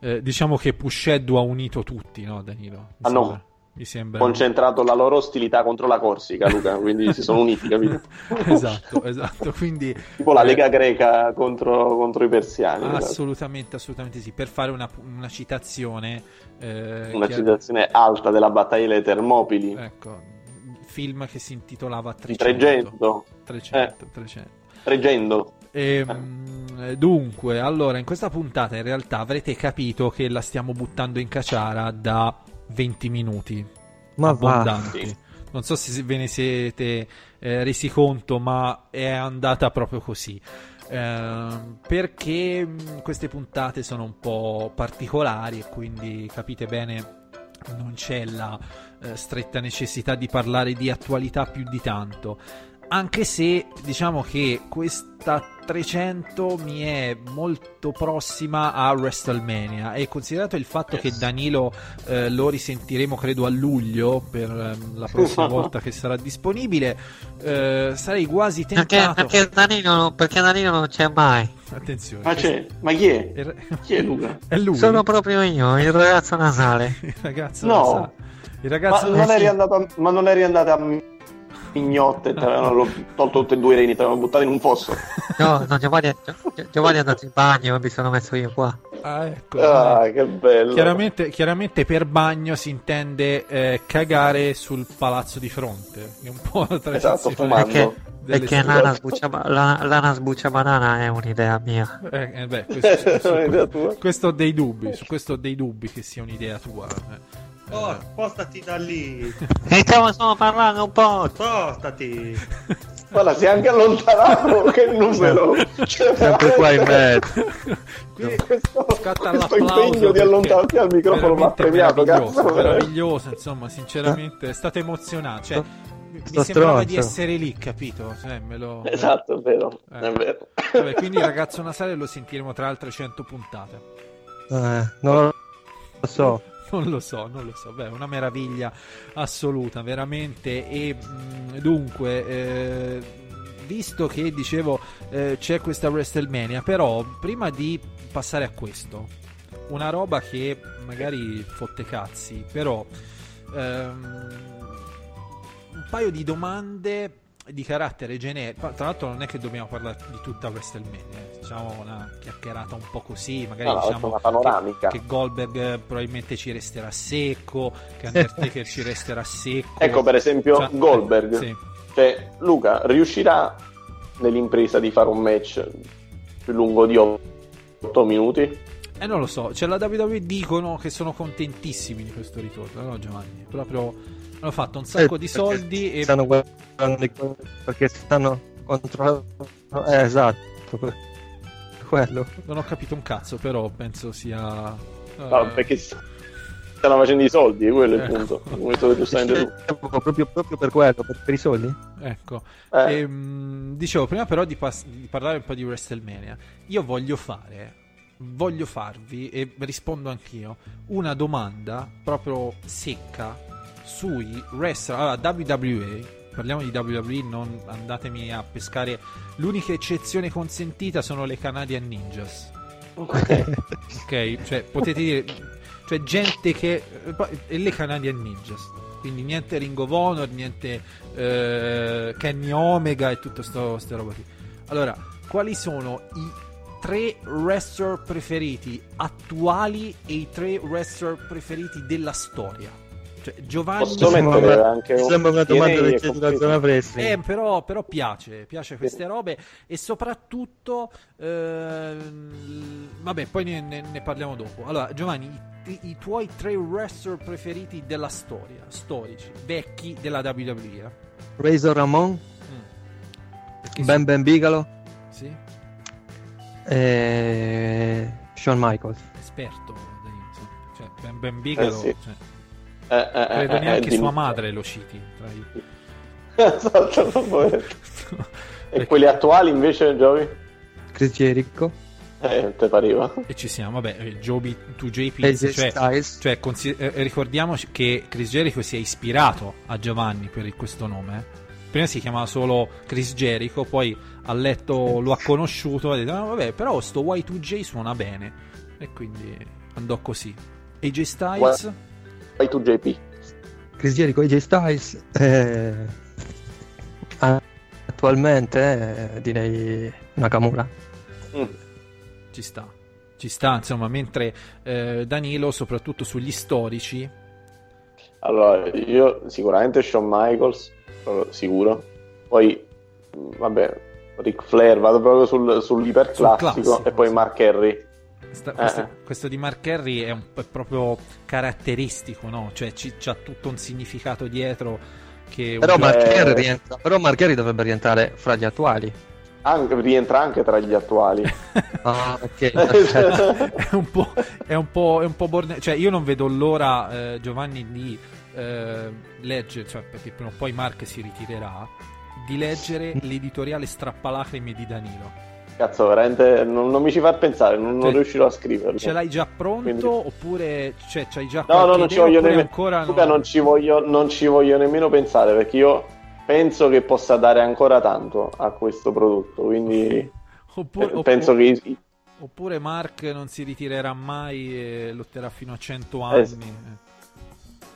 Eh, diciamo che Pusheddu ha unito tutti, no, Danilo? Mi Ah, no. Mi sembra. Concentrato la loro ostilità contro la Corsica, Luca, quindi si sono uniti, capito? esatto, esatto. Quindi Tipo la eh, Lega Greca contro, contro i persiani. esatto. Assolutamente, assolutamente sì. Per fare una, una citazione, eh, Una citazione alta della battaglia delle Termopili. Ecco, film che si intitolava 300. 300. 300, 300. 300. Ehm, dunque, allora, in questa puntata in realtà avrete capito che la stiamo buttando in caciara da 20 minuti Ma va. abbondanti. Sì. Non so se ve ne siete eh, resi conto, ma è andata proprio così. Ehm, perché mh, queste puntate sono un po' particolari e quindi capite bene non c'è la eh, stretta necessità di parlare di attualità più di tanto. Anche se diciamo che questa 300 mi è molto prossima a WrestleMania e considerato il fatto che Danilo eh, lo risentiremo credo a luglio per ehm, la prossima volta che sarà disponibile, eh, sarei quasi Perché, tentato. perché, Danilo, non- perché Danilo non c'è mai. Attenzione, Ma c'è, ma chi è? Il- Chi è Luca? È lui, Sono proprio io, il ragazzo nasale. il ragazzo. No. nasale. Il Ma ragazzo non, eri andato a, ma non eri andato a Mignotte e ti avevano tolto tutti e due i reni, ti avevano buttato in un fosso. No, no, Giovanni, Giovanni è andato in bagno e mi sono messo io qua. Ah, ecco. Ah, che bello. Chiaramente, chiaramente per bagno si intende eh, cagare sul palazzo di fronte. È un po' la tradizione Esatto, fumando. Perché, l'ana sbuccia, la- l'ana sbuccia banana è un'idea mia. Eh, eh, beh, questo, su- su- tua. questo ho dei dubbi. Su questo ho dei dubbi che sia un'idea tua. eh. Oh, spostati da lì. E stiamo parlando un po'? Spostati. Guarda, si è anche allontanato, che numero. Cioè, Sempre qua in mezzo. Qui questo, scatta questo impegno di perché allontanarsi al microfono va veramente premiato, meraviglioso, cazzo. meraviglioso, insomma, sinceramente è stato emozionante. Cioè, mi mi sto sembrava stronzo. di essere lì, capito? Cioè, me lo... Esatto, è vero, Eh. è vero. Vabbè, quindi ragazzo nasale lo sentiremo tra altre 100 puntate. Eh, non lo so. Non lo so, non lo so. Beh, una meraviglia assoluta, veramente. E mh, dunque, eh, visto che dicevo eh, c'è questa WrestleMania, però prima di passare a questo, una roba che magari fotte cazzi, però ehm, un paio di domande di carattere generico. Tra l'altro, non è che dobbiamo parlare di tutta WrestleMania, eh. diciamo una chiacchierata un po' così, magari No, diciamo una panoramica. Che, che Goldberg eh, probabilmente ci resterà secco, che Undertaker ci resterà secco. Ecco, per esempio, Cioè, Goldberg. sì. Cioè, Luca riuscirà nell'impresa di fare un match più lungo di 8 minuti? Eh, non lo so, cioè la WWE dicono che sono contentissimi di questo ritorno, no Giovanni? Proprio hanno fatto un sacco Eh, di soldi e... stanno guardando perché stanno contro eh, esatto que- quello Non ho capito un cazzo, però penso sia... eh, No, perché stanno facendo i soldi, quello è il Ecco. punto. Hai detto giustamente tu. proprio, proprio per quello per, per i soldi Ecco, Eh. Ehm, dicevo prima però di, pas- di parlare un po' di WrestleMania. Io voglio fare, voglio farvi, e rispondo anch'io, una domanda proprio secca sui wrestler. Allora, WWE, parliamo di WWE, non andatemi a pescare. L'unica eccezione consentita sono le Canadian Ninjas. ok, cioè potete dire, cioè gente che eh, e le Canadian Ninjas. Quindi niente Ring of Honor, niente eh, Kenny Omega e tutte queste robe qui. Allora, quali sono i tre wrestler preferiti attuali e i tre wrestler preferiti della storia? Cioè, Giovanni Posso mettere anche un sembra una domanda e centro della completo. zona wrestling eh, però, però piace, piace queste robe e soprattutto, ehm, vabbè, poi ne, ne- ne parliamo dopo. Allora, Giovanni, i, i tuoi tre wrestler preferiti della storia, storici, vecchi della WWE? Razor Ramon Chi Ben? Ben Bigelow Sì, e Shawn Michaels esperto, cioè, Ben, ben Bigelow, sì. cioè, Eh, eh, credo eh, neanche eh, sua dimmi. madre lo citi. Tra i... esatto, poveretto. E quelli attuali invece, Giovi? Chris Jericho Eh, te pareva? E ci siamo, vabbè, eh, Joby to JP, cioè, Styles. cioè, consi- eh, ricordiamoci che Chris Jericho si è ispirato a Giovanni per questo nome. eh. Prima si chiamava solo Chris Jericho, poi ha letto, lo ha conosciuto e ha detto, "Ah, vabbè, però sto Y2J suona bene. E quindi andò così. AJ Styles, Vai tu, JP. Chris Jericho AJ Styles eh, attualmente eh, direi Nakamura Mm. ci sta. Ci sta, insomma, mentre eh, Danilo, soprattutto sugli storici, Allora, io sicuramente Shawn Michaels, proprio sicuro. Poi, vabbè, Ric Flair, vado proprio sul, sull'iperclassico Sul classico, e poi Mark Henry. Sta- Eh, questo, eh. questo di Mark Henry è, un- è proprio caratteristico, no? Cioè ci- c'ha tutto un significato dietro che... però un- Mark Eh. Henry rientra però Mark Henry dovrebbe rientrare fra gli attuali Anche- rientra anche tra gli attuali. ah ok è un po', è un po', è un po' borne- Cioè io non vedo l'ora, eh, Giovanni, di eh, leggere, cioè perché prima o poi Mark si ritirerà, di leggere l'editoriale strappalacrime di Danilo. Cazzo, veramente non, non mi ci fa pensare, non, non riuscirò a scriverlo. Ce l'hai già pronto Quindi- oppure cioè, c'hai già No, no, non ci voglio oppure nemmeno. ancora Luca, non ci voglio, non ci voglio nemmeno pensare perché io penso che possa dare ancora tanto a questo prodotto. Quindi Oppure, eh, penso che i- Oppure Mark non si ritirerà mai e lotterà fino a 100 Eh, anni. Eh.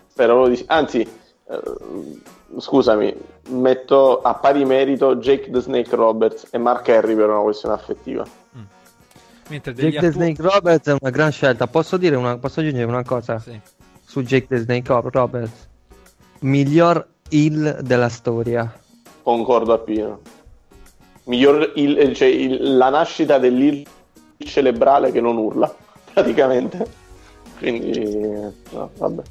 spero di Anzi, eh, scusami, metto a pari merito Jake the Snake Roberts e Mark Henry per una questione affettiva. Mentre degli Jake the attu- Snake Roberts è una gran scelta posso dire una, posso aggiungere una cosa Sì. su Jake the Snake Roberts miglior heel della storia Concordo appieno. Miglior il- eh, cioè, il- la nascita dell'il cerebrale che non urla, praticamente. Quindi, no, vabbè.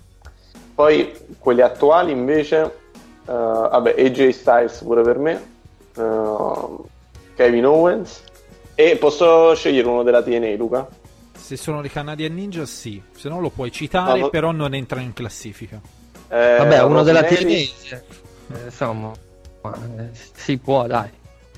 Poi quelli attuali invece, eh, vabbè, AJ Styles pure per me, eh, Kevin Owens. E posso scegliere uno della TNA, Luca? Se sono i Canadian Ninja, sì. Se no lo puoi citare, No, no. però non entrano in classifica. Eh, vabbè uno della TNA eh, insomma ma, eh, si può dai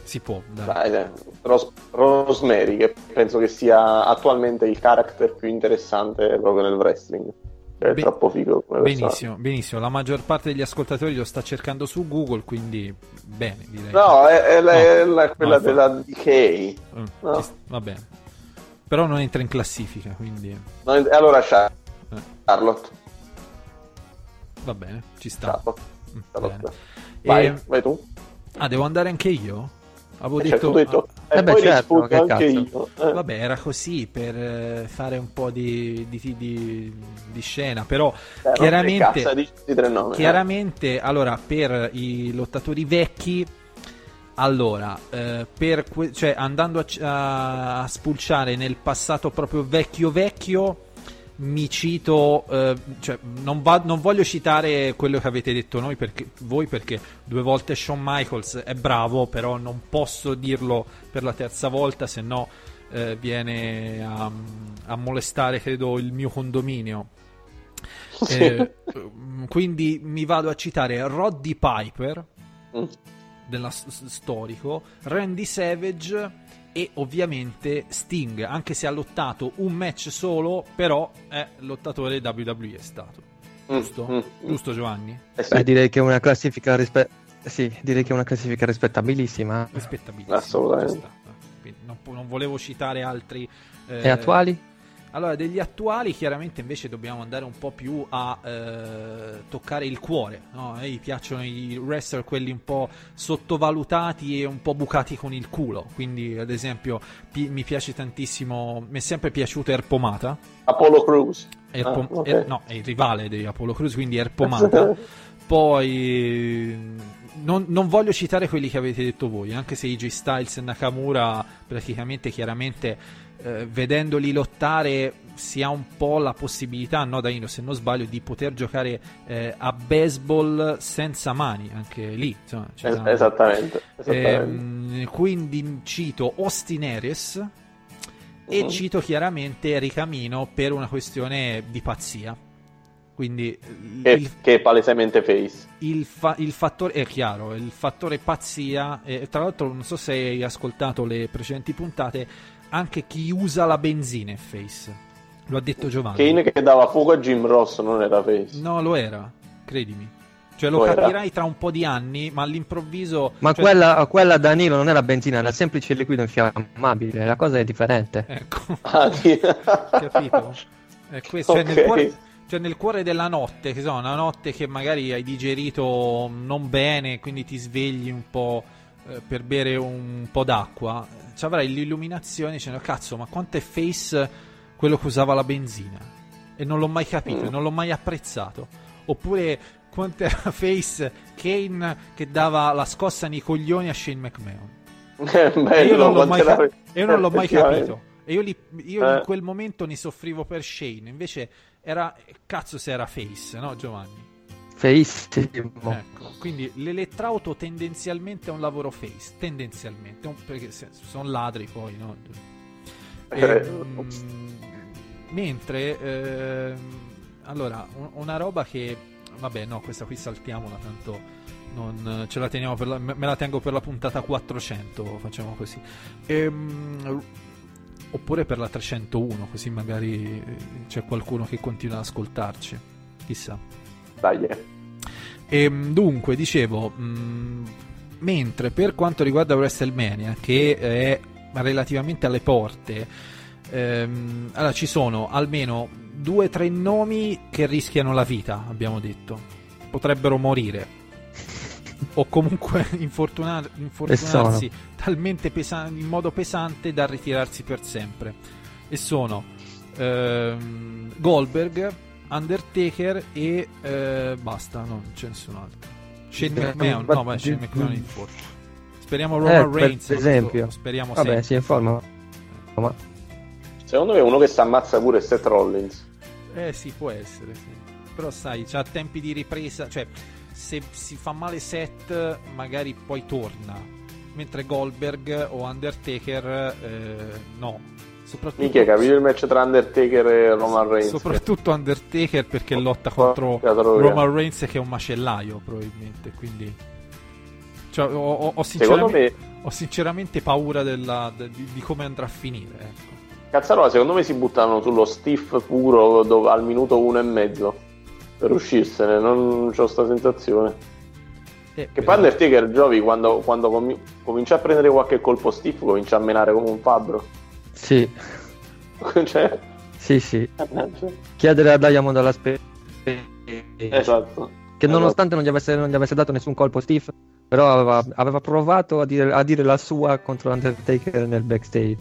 Si può, dai. Dai, dai. Ros- Rosemary, che penso che sia attualmente il character più interessante proprio nel wrestling. È Be- troppo figo come. Benissimo, benissimo. La maggior parte degli ascoltatori lo sta cercando su Google, quindi bene, direi. No, è, è No, è la- quella no, della DK. Mm, No. Va bene. Però non entra in classifica, quindi No, e allora Eh. Charlotte. va bene, ci sta. Charlotte. Mm, Charlotte. Vai, vai tu. Ah, devo andare anche io? Avevo Eh, detto... certo, detto- Eh e beh, poi certo, rispondo che anche cazzo. io. Eh. Vabbè, era così per eh, fare un po' di, di- di- di scena, però Eh, chiaramente, cazzo, di nomi, eh. chiaramente allora, per i lottatori vecchi Allora, eh, per que- cioè, andando a, c- a spulciare nel passato proprio vecchio vecchio, mi cito, eh, cioè, non, va- non voglio citare quello che avete detto noi perché, voi perché due volte Shawn Michaels è bravo, però non posso dirlo per la terza volta, se no eh, viene a, a molestare, credo, il mio condominio. Eh, quindi mi vado a citare Roddy Piper della s- s- storico, Randy Savage e ovviamente Sting, anche se ha lottato un match solo, però è lottatore WWE è stato. Giusto? Giusto Giovanni? Beh, direi che è una classifica rispe- sì, direi che è una classifica rispettabilissima. Rispettabilissimo. Assolutamente. non, non volevo citare altri. eh, E attuali? Allora, degli attuali chiaramente invece dobbiamo andare un po' più a eh, toccare il cuore. No? A me mi piacciono i wrestler, quelli un po' sottovalutati e un po' bucati con il culo. Quindi, ad esempio, pi- mi piace tantissimo, mi è sempre piaciuto Erpomata. Apollo Crews. Erpo- Ah, ok. Er- no, è il rivale di Apollo Crews, quindi Erpomata. Poi non, non voglio citare quelli che avete detto voi, anche se AJ Styles e Nakamura praticamente chiaramente eh, vedendoli lottare si ha un po' la possibilità, no Danilo, se non sbaglio, di poter giocare eh, a baseball senza mani, anche lì. Insomma, Es- sono- esattamente, esattamente. Ehm, quindi cito Austin Aries e Mhm. cito chiaramente Ricamino per una questione di pazzia. Quindi Che, il, che è palesemente face. il, fa- il fattore è chiaro, il fattore pazzia. E tra l'altro, non so se hai ascoltato le precedenti puntate, anche chi usa la benzina è face. Lo ha detto Giovanni. Kane che dava fuoco a Jim Ross non era face. No, lo era, credimi. Cioè, lo Lo era. capirai tra un po' di anni, ma all'improvviso. Ma cioè- quella, quella Danilo non era benzina, era semplice liquido infiammabile, la cosa è differente. Ecco. Ah, sì. capito? È questo, cioè, Ok. nel cuore, cioè, nel cuore della notte, che so, una notte che magari hai digerito non bene, quindi ti svegli un po' eh, per bere un po' d'acqua, avrai l'illuminazione dicendo cazzo, ma quanto è face quello che usava la benzina? E non l'ho mai capito, Mm. e non l'ho mai apprezzato. Oppure quanto era face Kane che dava la scossa nei coglioni a Shane McMahon. Bello, E io non l'ho mai, cap- io non l'ho mai capito. E io, li- io Eh. in quel momento ne soffrivo per Shane. Invece era. Cazzo, se era face, no, Giovanni? Feissimo. Ecco. Quindi l'elettrauto tendenzialmente è un lavoro face. Tendenzialmente. perché sono ladri poi, no? Eh. Ehm, mentre. ehm, allora, un- una roba che. Vabbè, no, questa qui saltiamola, tanto non ce la teniamo per la, me me la tengo per la puntata 400, facciamo così. Ehm, oppure per la 301, così magari eh, c'è qualcuno che continua ad ascoltarci. Chissà. Dai, eh. Ehm, dunque, dicevo, mh, mentre per quanto riguarda WrestleMania, che è relativamente alle porte, ehm, allora ci sono almeno due o tre nomi che rischiano la vita, abbiamo detto. Potrebbero morire. O comunque infortunar- infortunarsi talmente pesa- in modo pesante da ritirarsi per sempre. E sono ehm, Goldberg, Undertaker e eh, basta, no, non c'è nessun altro. Shane Eh, McMahon, ma- no, ma Shane McMahon è in forma. Speriamo Eh, Roman per Reigns. esempio. Speriamo Vabbè, sempre. si informa. Ma Secondo me uno che si ammazza pure è Seth Rollins. Eh sì, può essere, sì. Però sai, c'ha tempi di ripresa, cioè se si fa male set magari poi torna, mentre Goldberg o Undertaker eh, no. Soprattutto, Minchia, capito il match tra Undertaker e Roman Reigns? soprattutto Undertaker perché lotta contro. Roman Reigns che è un macellaio probabilmente, quindi cioè, ho, ho- ho sinceramente, me, ho sinceramente paura della- de- di, di come andrà a finire. Ecco. Cazzarola, secondo me si buttano sullo stiff puro dove- al minuto uno e mezzo per uscirsene, non ho sta sensazione. Eh, Che poi Undertaker giovi quando, quando comi- comincia a prendere qualche colpo stiff, comincia a menare come un fabbro. Sì, cioè, sì, sì. Chiedere a Diamond alla spe... esatto. Che nonostante non gli, avesse, non gli avesse dato nessun colpo Steve, però aveva, aveva provato a dire, a dire la sua contro Undertaker nel backstage.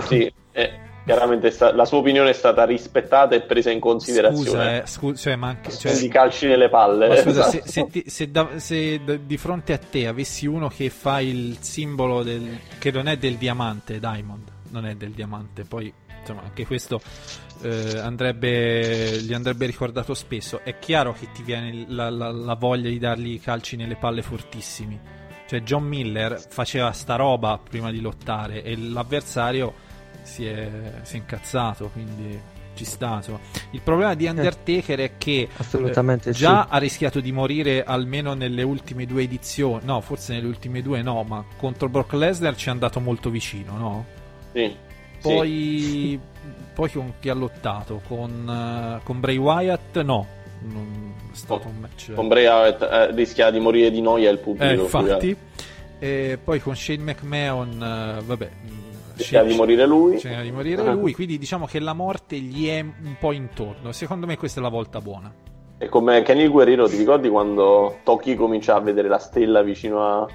Sì, e, chiaramente sta- la sua opinione è stata rispettata e presa in considerazione. Scusa, eh, scu- cioè, ma anche, cioè- Di calci nelle palle. Ma scusa, se, Esatto. se ti- se da- se d- di fronte a te avessi uno che fa il simbolo del, che non è del diamante, Diamond, non è del diamante, poi insomma anche questo eh, andrebbe, gli andrebbe ricordato spesso. È chiaro che ti viene la, la- la voglia di dargli i calci nelle palle fortissimi. Cioè, John Miller faceva sta roba prima di lottare e l'avversario si è, si è incazzato, quindi ci sta. insomma. Il problema di Undertaker è che eh, già sì. ha rischiato di morire almeno nelle ultime due edizioni. No, forse nelle ultime due no, ma contro Brock Lesnar ci è andato molto vicino, no? Sì. Poi, poi con chi ha lottato? Con, eh, con Bray Wyatt? No, non è stato un match. Con Bray Wyatt eh, rischia di morire di noia il pubblico. Eh, infatti. E poi con Shane McMahon, eh, vabbè. Rischia di morire lui. Rischia di morire Ah. lui, quindi diciamo che la morte gli è un po' intorno. Secondo me questa è la volta buona. E come Kenny Guerrero, ti ricordi quando Toki comincia a vedere la stella vicino a-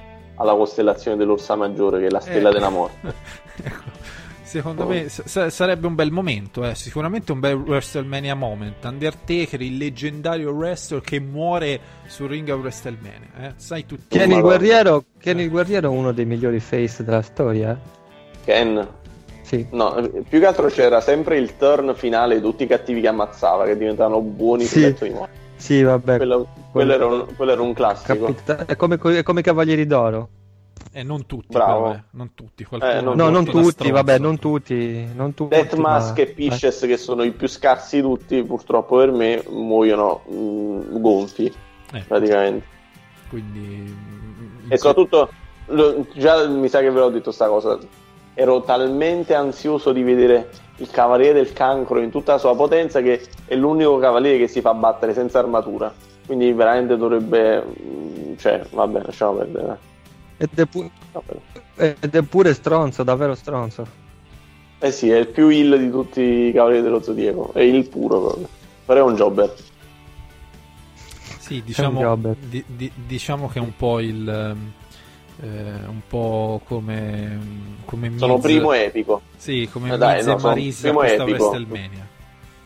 alla costellazione dell'Orsa Maggiore, che è la stella Eh. della morte? Secondo Oh. me sa- sarebbe un bel momento, eh. sicuramente un bel WrestleMania moment. Undertaker, il leggendario wrestler che muore sul ring a WrestleMania. Eh? Sai tutto. Kenny Madonna. Guerriero, Kenny Guerriero è uno dei migliori face della storia. eh. Ken? Sì. No, più che altro c'era sempre il turn finale di tutti i cattivi che ammazzava, che diventavano buoni Sì. di morte. Sì, vabbè. Quello, quello era un, quello era un classico. Capita- È come, è come Cavalieri d'Oro. Eh, non tutti, Bravo. però, eh. non tutti. qualcuno- Eh, non no, non tutti, vabbè, non tutti. Non tutti Death ma- Mask e Pisces, che sono i più scarsi di tutti, purtroppo per me, muoiono mh, gonfi, Eh. praticamente. Quindi. mm, E soprattutto, lo- già mi sa che ve l'ho detto sta cosa, ero talmente ansioso di vedere il Cavaliere del Cancro in tutta la sua potenza che è l'unico cavaliere che si fa battere senza armatura. Quindi veramente dovrebbe... mh, Cioè, vabbè, lasciamo perdere. Ed è, pu- Vabbè. ed è pure stronzo, davvero stronzo. Eh sì, è il più ill di tutti i Cavalieri dello Zodiaco, è il puro proprio. Però è un jobber. Sì, diciamo, di- di- diciamo che è un po' il. Eh, un po' come. come Sono Miz- primo epico. Sì, come Eh dai, Miz no, e Marisa primo questa epico. WrestleMania.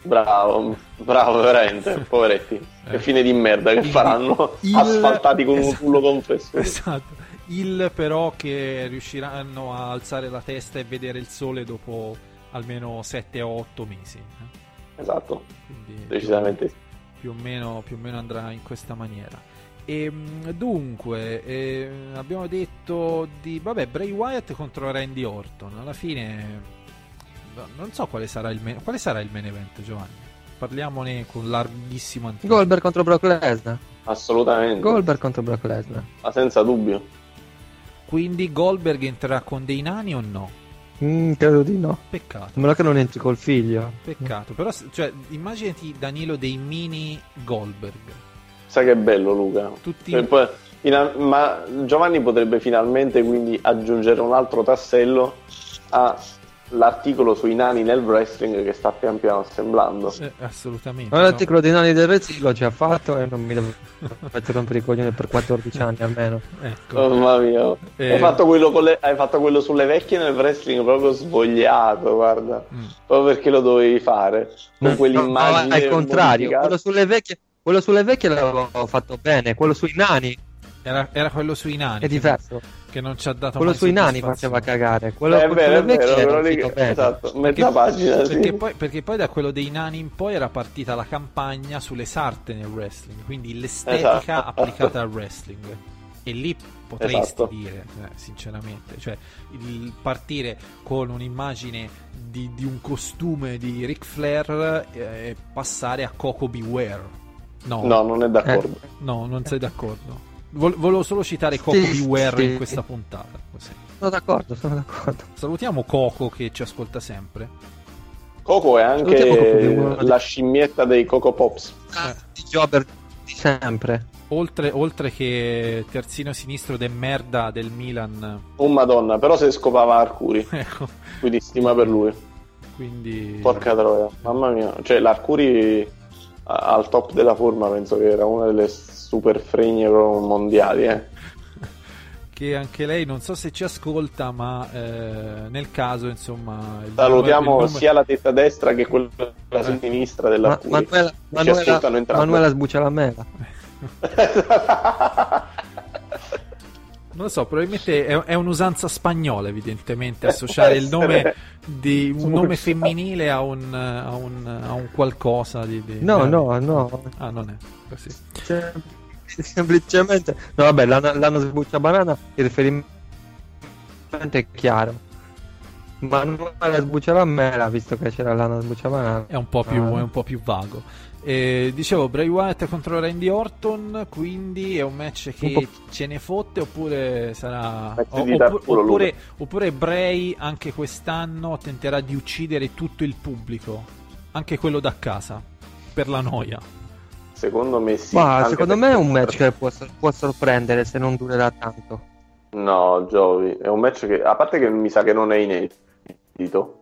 Bravo, bravo veramente, poveretti. Che fine di merda che faranno il- asfaltati con un esatto. culo confesso. Esatto. Il però che riusciranno a alzare la testa e vedere il sole dopo almeno 7 o 8 mesi. eh. Esatto, Quindi decisamente sì. più o meno, più o meno andrà in questa maniera. E, mh, dunque, eh, abbiamo detto di vabbè, Bray Wyatt contro Randy Orton. Alla fine, no, non so quale sarà il, main- quale sarà il main event, Giovanni. Parliamone con larghissimo anticipo. Goldberg contro Brock Lesnar. Assolutamente, Goldberg contro Brock Lesnar. ma senza dubbio. Quindi Goldberg entrerà con dei nani o no? Mm, credo di no. Peccato. A meno che non entri col figlio. Peccato, però cioè, immaginati Danilo dei mini Goldberg. Sai che bello Luca. Tutti- E poi, fina- ma Giovanni potrebbe finalmente quindi aggiungere un altro tassello all'articolo sui nani nel wrestling che sta pian piano assemblando. Eh, assolutamente. Ma no? l'articolo dei nani del Rezzi l'ho già fatto e non mi devo mettere rompere i coglioni per 14 anni almeno. Ecco. Oh, mamma mia. Eh. Hai, fatto quello con le- hai fatto quello sulle vecchie nel wrestling proprio svogliato, guarda. Mm. Proprio perché lo dovevi fare. Con No, quell'immagine. no, al contrario, quello sulle vecchie, quello sulle vecchie l'avevo fatto bene, quello sui nani Era, era quello sui nani. è diverso. Che non ci ha dato Quello mai sui nani faceva cagare, quello, Eh, è quello vero, è sulle vecchie vero, era quello lì- uscito bene. esatto, mezza Perché- pagina, sì. Perché poi, perché poi da quello dei nani in poi era partita la campagna sulle sarte nel wrestling, quindi l'estetica Esatto. applicata al wrestling. E lì potresti Esatto. dire, eh, sinceramente, cioè il partire con un'immagine di, di un costume di Ric Flair eh, e passare a Coco Beware. No, No, non è d'accordo. no, non sei d'accordo. Vol- volevo solo citare Coco Sì, Beware sì. in questa puntata. così. Sono d'accordo, sono d'accordo. Salutiamo Coco che ci ascolta sempre. Coco è Coco, anche dei- la scimmietta dei Coco Pops. I jobber di sempre. Oltre, oltre che terzino sinistro de merda del Milan, Oh madonna, però se scopava Arcuri. ecco, Quindi stima per lui. quindi Porca troia, mamma mia. Cioè, l'Arcuri al top della forma penso che era una delle super fregne mondiali, eh. che anche lei non so se ci ascolta, ma eh, nel caso, insomma, Salutiamo il nome- sia la testa destra che quella sinistra della Ma-. Manuela, Manuela. Manuela sbuccia la mela. Non lo so, probabilmente è, è un'usanza spagnola, evidentemente, associare il nome di un nome femminile a un, a un, a un qualcosa di, di- No, eh. no, no. Ah, non è così. Cioè, semplicemente no vabbè l'anno, l'anno sbuccia banana il riferimento è chiaro Manuela sbuccia la mela visto che c'era l'anno sbuccia banana È un po' più, Ah. è un po' più vago. Eh, dicevo, Bray Wyatt contro Randy Orton, quindi è un match Un che ce ne fotte oppure sarà... O- oppure, oppure, oppure Bray anche quest'anno tenterà di uccidere tutto il pubblico, anche quello da casa, per la noia. Secondo me sì. ma anche secondo me è un match che può, può sorprendere se non durerà tanto No, Giovi, è un match che, a parte che mi sa che non è inedito,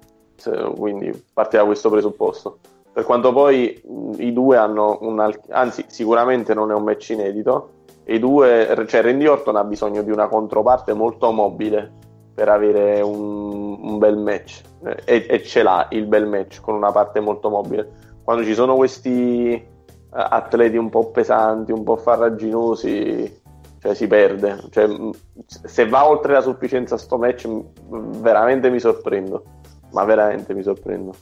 quindi parte da questo presupposto. Per quanto poi i due hanno un, anzi, sicuramente non è un match inedito, i due, cioè Randy Orton ha bisogno di una controparte molto mobile per avere un, un bel match, e, e ce l'ha il bel match con una parte molto mobile. Quando ci sono questi eh, atleti un po' pesanti, un po' farraginosi, cioè si perde. Cioè, se va oltre la sufficienza sto match, veramente mi sorprendo. Ma veramente mi sorprendo.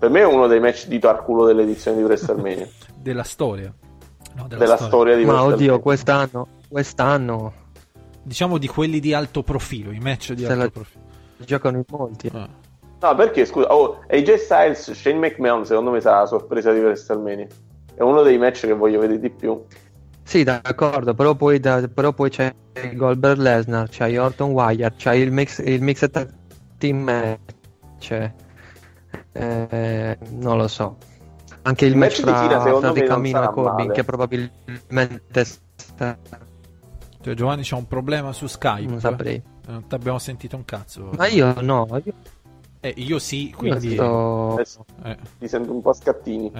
Per me è uno dei match di Tarculo dell'edizione di WrestleMania. Della storia. No, della storia di ma oddio quest'anno quest'anno Diciamo di quelli di alto profilo, i match di Se alto la- profilo. giocano in molti No, perché scusa, oh, AJ Styles, Shane McMahon, secondo me sarà la sorpresa di WrestleMania. È uno dei match che voglio vedere di più. Sì, d'accordo, però poi, da- però poi c'è Goldberg Lesnar, c'hai Orton Wyatt, c'hai il mix, il mixed team match. Eh, non lo so. Anche il, Il match, match secondo fra me, non Ricamino e Corbin, male. che probabilmente sta- Cioè, Giovanni c'ha un problema su Skype. Non saprei. Eh, Non ti abbiamo sentito un cazzo. Ma io no, io, Eh, io sì, quindi... sto- Adesso Eh. ti sento un po' a scattini.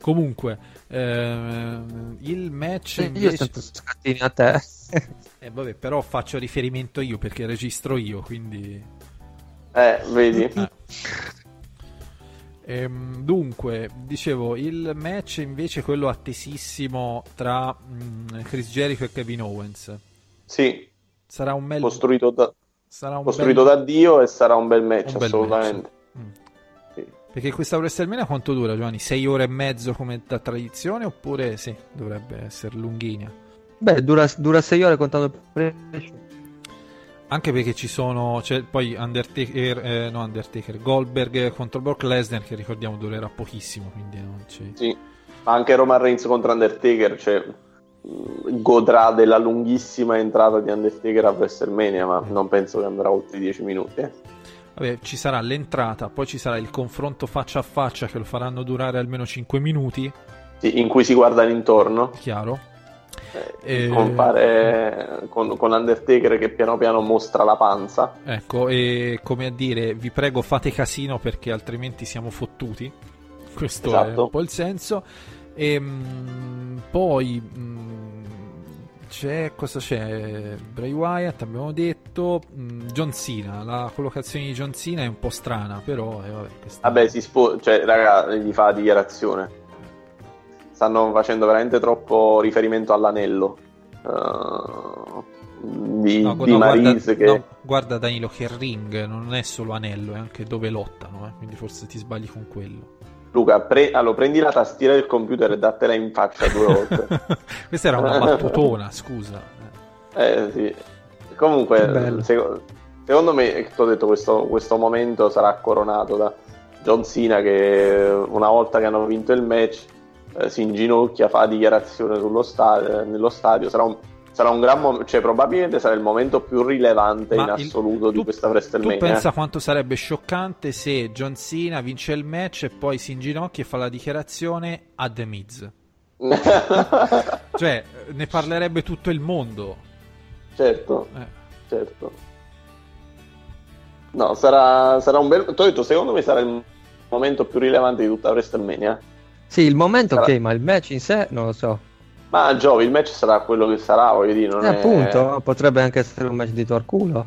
Comunque, ehm, il match io invece... sento scattini a te. Eh, vabbè, però faccio riferimento io perché registro io, quindi... Eh, vedi? Eh. Ehm, dunque, dicevo, il match invece è quello attesissimo tra mm, Chris Jericho e Kevin Owens. Sì, Sarà un bel... costruito, da, sarà un costruito bel- da Dio e sarà un bel match, un bel assolutamente. Perché questa WrestleMania quanto dura, Giovanni? Sei ore e mezzo come da tradizione oppure sì, dovrebbe essere lunghina? Beh, dura, dura 6 ore contando il pre Anche perché ci sono, c'è poi Undertaker, eh, no Undertaker, Goldberg contro Brock Lesnar che ricordiamo durerà pochissimo, quindi non ci... Sì, ma anche Roman Reigns contro Undertaker, cioè, mh, godrà della lunghissima entrata di Undertaker a WrestleMania, ma non penso che andrà oltre i 10 minuti. eh. Vabbè, ci sarà l'entrata, poi ci sarà il confronto faccia a faccia che lo faranno durare almeno 5 minuti, Sì, in cui si guardano intorno. chiaro. Eh, compare con, con Undertaker che piano piano mostra la panza. Ecco, e come a dire, vi prego fate casino perché altrimenti siamo fottuti. Questo è Esatto. un po' il senso. E mh, poi mh, c'è cosa c'è? Bray Wyatt, abbiamo detto. mh, John Cena, la collocazione di John Cena è un po' strana, però eh, vabbè, questa- Vabbè, si spo- cioè, raga, gli fa la dichiarazione. Stanno facendo veramente troppo riferimento all'anello eh, di, No, di no, Maryse guarda, che... no, guarda Danilo che il ring non è solo anello, è anche dove lottano, eh, quindi forse ti sbagli con quello. Luca, pre- allora, prendi la tastiera del computer e dattela in faccia due volte. Questa era una battutona, scusa. Eh sì. Comunque, bello. seco- secondo me, ti ho detto, questo, questo momento sarà coronato da John Cena che una volta che hanno vinto il match eh, si inginocchia, fa dichiarazione sullo stadio, nello stadio. Sarà un, sarà un gran momento, cioè probabilmente sarà il momento più rilevante Ma in il- assoluto di questa Tu WrestleMania. pensa quanto sarebbe scioccante se John Cena vince il match e poi si inginocchia e fa la dichiarazione a The Miz. Cioè, ne parlerebbe tutto il mondo. certo, Eh. certo. No, sarà, sarà un bel... Ti ho detto, secondo me sarà il momento più rilevante di tutta WrestleMania. Sì, il momento Sarà- ok, ma il match in sé non lo so. Ma Giovi, il match sarà quello che sarà, voglio dire, non Eh, è... appunto, potrebbe anche essere un match di Torculo.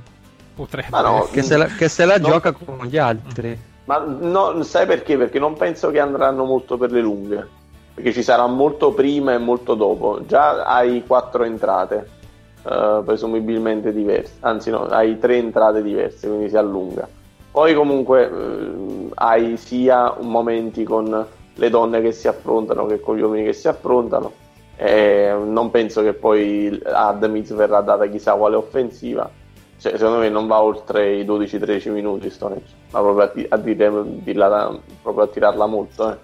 Potrebbe. Ma no, Che se la, che se la no. gioca con gli altri. Ma no, sai perché? Perché non penso che andranno molto per le lunghe. Perché ci sarà molto prima e molto dopo. Già hai quattro entrate, eh, presumibilmente diverse. Anzi, no, hai tre entrate diverse, quindi si allunga. Poi comunque eh, hai sia momenti con le donne che si affrontano che con gli uomini che si affrontano. E non penso che poi a The Miz verrà data chissà quale offensiva. Cioè, secondo me non va oltre i 12-13 minuti sto match. Ma proprio a, ti- a dire- dirla- proprio a tirarla molto, eh.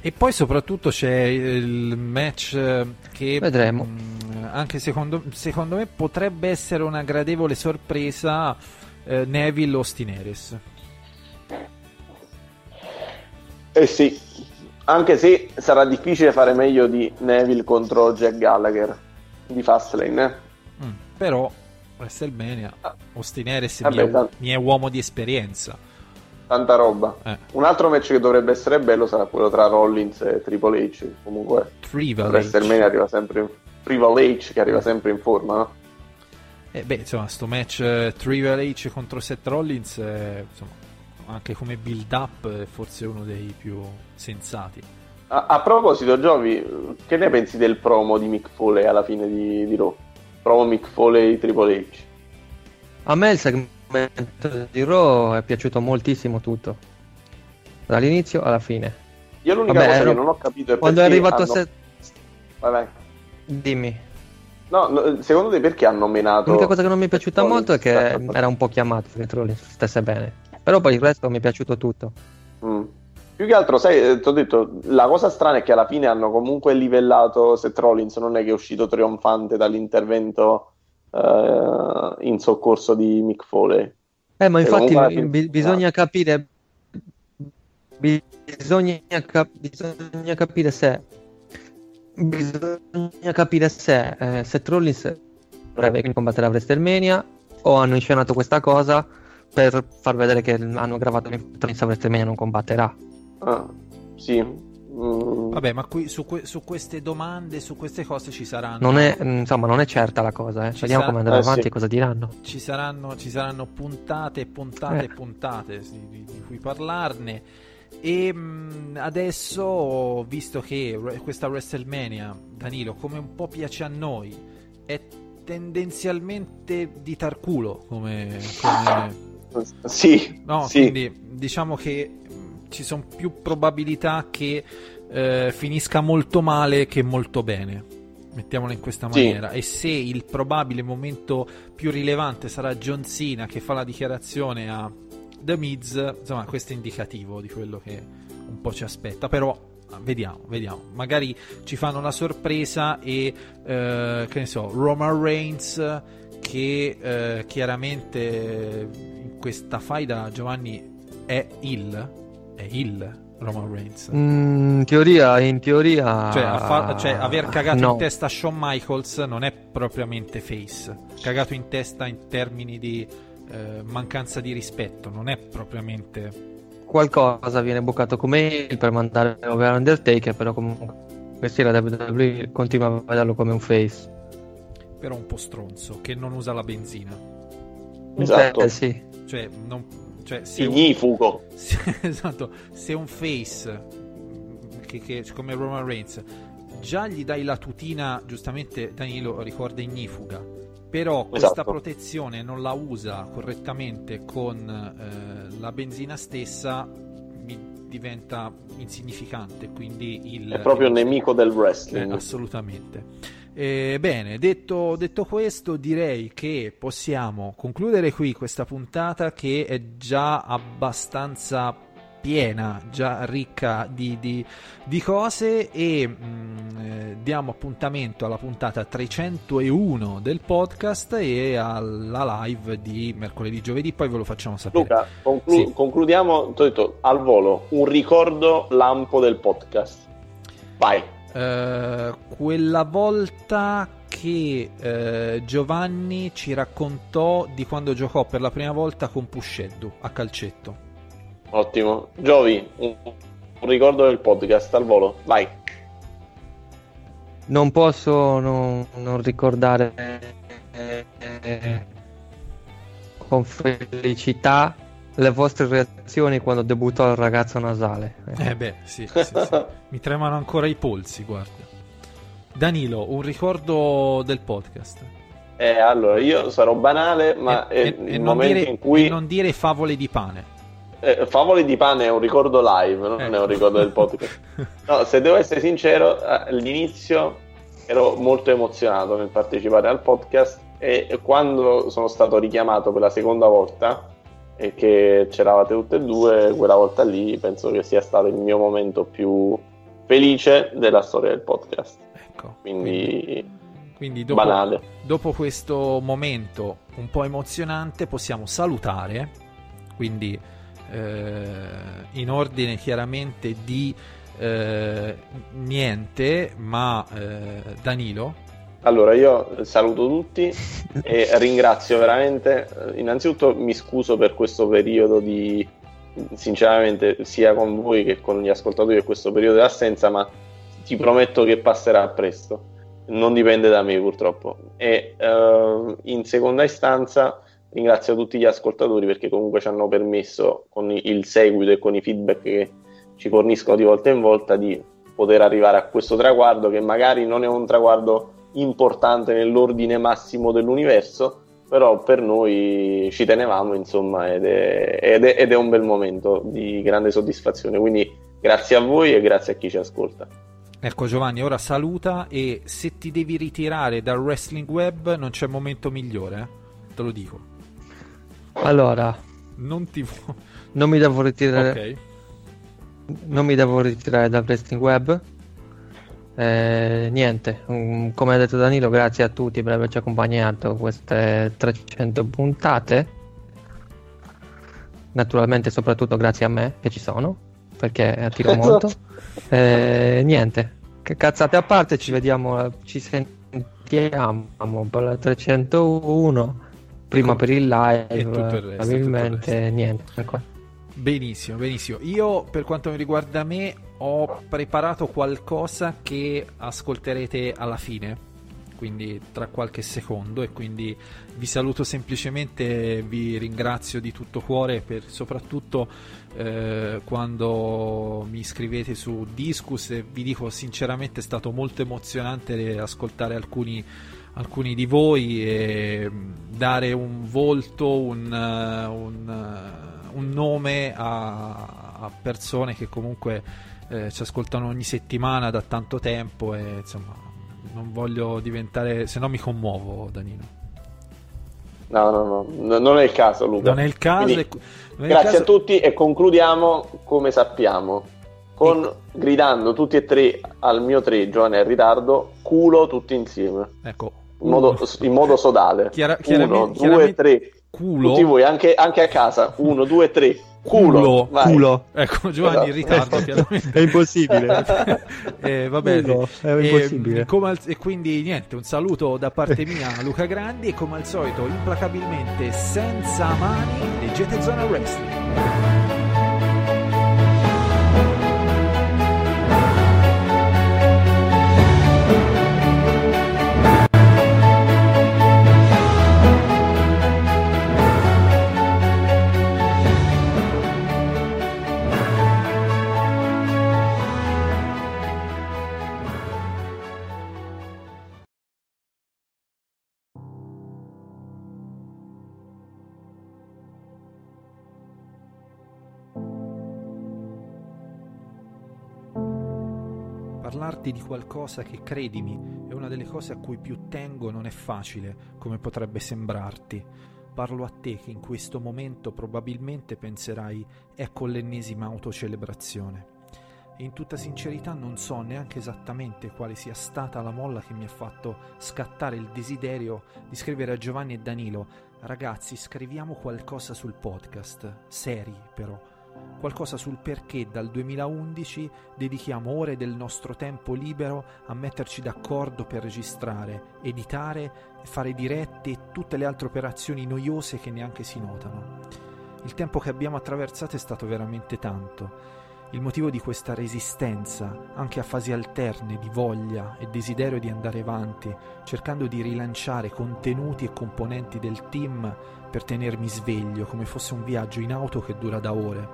E poi soprattutto c'è il match eh, che Vedremo. mh, anche secondo, secondo me potrebbe essere una gradevole sorpresa eh, Neville Ostineris. Eh sì, anche se sarà difficile fare meglio di Neville contro Jack Gallagher di Fastlane, eh. Mm, Però WrestleMania Ostineris Vabbè, mi, è, tanto- mi è uomo di esperienza. Tanta roba. Eh. Un altro match che dovrebbe essere bello sarà quello tra Rollins e Triple H. Comunque, Triple H. WrestleMania arriva sempre in... Triple H che arriva sempre in forma, no? E beh, insomma, sto match eh, Triple H contro Seth Rollins, è, insomma, anche come build up, è forse uno dei più sensati. A, a proposito, Giovi, che ne pensi del promo di Mick Foley alla fine di, di Raw? Promo Mick Foley Triple H. A me il segmento di Raw è piaciuto moltissimo tutto. Dall'inizio alla fine. Io l'unica Vabbè, cosa ero- che non ho capito è Quando è perché arrivato hanno- Seth... Vai, vai. Dimmi. No, no, secondo te perché hanno menato... L'unica cosa che non mi è piaciuta Rollins? molto è che era un po' chiamato Seth Rollins, stesse bene. Però poi il resto mi è piaciuto tutto. Mm. Più che altro, sai, ti ho detto, la cosa strana è che alla fine hanno comunque livellato Seth Rollins, non è che è uscito trionfante dall'intervento eh, in soccorso di Mick Foley. Eh, ma E infatti fine- bi- bisogna capire. Bisogna, cap- bisogna capire se. Bisogna capire se eh, Seth Rollins dovrebbe combattere a WrestleMania o hanno inscenato questa cosa per far vedere che hanno gravato Rollins a WrestleMania non combatterà. Ah, sì. Mm. Vabbè, ma qui su, que- su queste domande, su queste cose ci saranno. Non è, insomma, non è certa la cosa, eh. Ci Vediamo sa- come andrà eh, avanti sì. e cosa diranno. Ci saranno, ci saranno puntate e puntate e Eh. puntate di, di- di cui parlarne. E mh, adesso, visto che re- questa WrestleMania, Danilo, come un po' piace a noi, è tendenzialmente di tarculo come, come- Sì, No, sì. quindi diciamo che mh, ci sono più probabilità che eh, finisca molto male che molto bene. Mettiamola in questa Sì. maniera. E se il probabile momento più rilevante sarà John Cena che fa la dichiarazione a The Miz, insomma, questo è indicativo di quello che un po' ci aspetta. Però vediamo, vediamo. Magari ci fanno la sorpresa e eh, che ne so, Roman Reigns che eh, chiaramente in questa faida Giovanni è il è il Roman Reigns Mm, in teoria, in teoria. cioè, a fa- cioè, aver cagato no. in testa Shawn Michaels non è propriamente face cagato in testa in termini di eh, mancanza di rispetto non è propriamente qualcosa viene bucato come il per mandare over Undertaker, però comunque sì, la WWE continua a vederlo come un face. Però un po' stronzo che non usa la benzina Esatto. Eh, sì. cioè, non, cioè se un- Ignifugo. se- esatto, se un face che, che- come Roman Reigns già gli dai la tutina, giustamente Danilo ricorda ignifuga, però questa Esatto. protezione non la usa correttamente con eh, la benzina stessa, mi diventa insignificante, quindi il... È proprio il- nemico del eh, wrestling. assolutamente. Eh, bene, detto, detto questo, direi che possiamo concludere qui questa puntata che è già abbastanza piena, già ricca di, di- di cose e mm, eh, diamo appuntamento alla puntata 301 del podcast e alla live di mercoledì giovedì, poi ve lo facciamo sapere. Luca, conclu- Sì. concludiamo, ti ho detto, al volo, un ricordo lampo del podcast. Vai. Eh, quella volta che eh, Giovanni ci raccontò di quando giocò per la prima volta con Pusceddu a calcetto. Ottimo. Giovi, un, un ricordo del podcast al volo. Vai. non posso non, non ricordare eh, con felicità le vostre reazioni quando debuttò il ragazzo nasale. Eh beh, sì, sì, sì. mi tremano ancora i polsi, guarda. Danilo, un ricordo del podcast. Eh, allora, io sarò banale, ma e, è e- il non momento dire, in cui... e non dire favole di pane. Eh, Favole di pane è un ricordo live, non è Ecco. un ricordo del podcast. No, se devo essere sincero, all'inizio ero molto emozionato nel partecipare al podcast e quando sono stato richiamato per la seconda volta e che c'eravate tutte e due, quella volta lì penso che sia stato il mio momento più felice della storia del podcast. Ecco, Quindi, Quindi dopo, banale. dopo questo momento un po' emozionante possiamo salutare, quindi eh, in ordine chiaramente di eh, niente, ma eh, Danilo. Allora, io saluto tutti e ringrazio veramente. eh, Innanzitutto mi scuso per questo periodo di, sinceramente, sia con voi che con gli ascoltatori, questo periodo di assenza, ma ti prometto che passerà presto. Non dipende da me, purtroppo. E eh, in seconda istanza ringrazio tutti gli ascoltatori perché comunque ci hanno permesso, con il seguito e con i feedback che ci forniscono di volta in volta, di poter arrivare a questo traguardo che magari non è un traguardo importante nell'ordine massimo dell'universo, però per noi ci tenevamo, insomma, ed è, ed è- ed è un bel momento di grande soddisfazione. Quindi grazie a voi e grazie a chi ci ascolta. Ecco Giovanni, ora saluta e se ti devi ritirare dal wrestling web non c'è momento migliore, eh? te lo dico. Allora, Non ti non mi devo ritirare, Ok. non mi devo ritirare dal wrestling web. Eh, niente, mm, come ha detto Danilo, grazie a tutti per averci accompagnato queste 300 puntate. Naturalmente, soprattutto grazie a me che ci sono, perché attiro molto. Eh, niente, che cazzate a parte, ci vediamo, ci sentiamo per la 301. Prima per il live, E tutto il resto, probabilmente niente. ecco. Benissimo, benissimo. Io per quanto mi riguarda me ho preparato qualcosa che ascolterete alla fine, quindi tra qualche secondo e quindi vi saluto semplicemente, vi ringrazio di tutto cuore per soprattutto eh, quando mi scrivete su Discus. E vi dico sinceramente è stato molto emozionante ascoltare alcuni alcuni di voi e dare un volto, un, un, un nome a, a persone che comunque eh, ci ascoltano ogni settimana da tanto tempo e insomma non voglio diventare, se no mi commuovo Danilo. No, no, no, no, non è il caso, Luca. Non è il caso. Quindi, è il grazie caso- a tutti e concludiamo come sappiamo. Con gridando tutti e tre al mio 3, Giovanni è in ritardo, culo tutti insieme. Ecco, In modo, in modo sodale. Chiara- Uno, due, tre. Culo. Tutti voi, anche, anche a casa. Uno, due, tre. Culo. culo. Ecco, Giovanni in Esatto. ritardo, chiaramente. È impossibile. Eh, va bene. Culo, è E, impossibile. come al- e quindi niente, un saluto da parte mia a Luca Grandi e come al solito, implacabilmente senza mani, leggete Zona Wrestling. Parlarti di qualcosa che, credimi, è una delle cose a cui più tengo non è facile, come potrebbe sembrarti. Parlo a te che in questo momento probabilmente penserai ecco l'ennesima autocelebrazione. E in tutta sincerità non so neanche esattamente quale sia stata la molla che mi ha fatto scattare il desiderio di scrivere a Giovanni e Danilo ragazzi scriviamo qualcosa sul podcast, seri però, qualcosa sul perché dal 2011 dedichiamo ore del nostro tempo libero a metterci d'accordo per registrare, editare, fare dirette e tutte le altre operazioni noiose che neanche si notano. Il tempo che abbiamo attraversato è stato veramente tanto il motivo di questa resistenza, anche a fasi alterne di voglia e desiderio di andare avanti, cercando di rilanciare contenuti e componenti del team per tenermi sveglio come fosse un viaggio in auto che dura da ore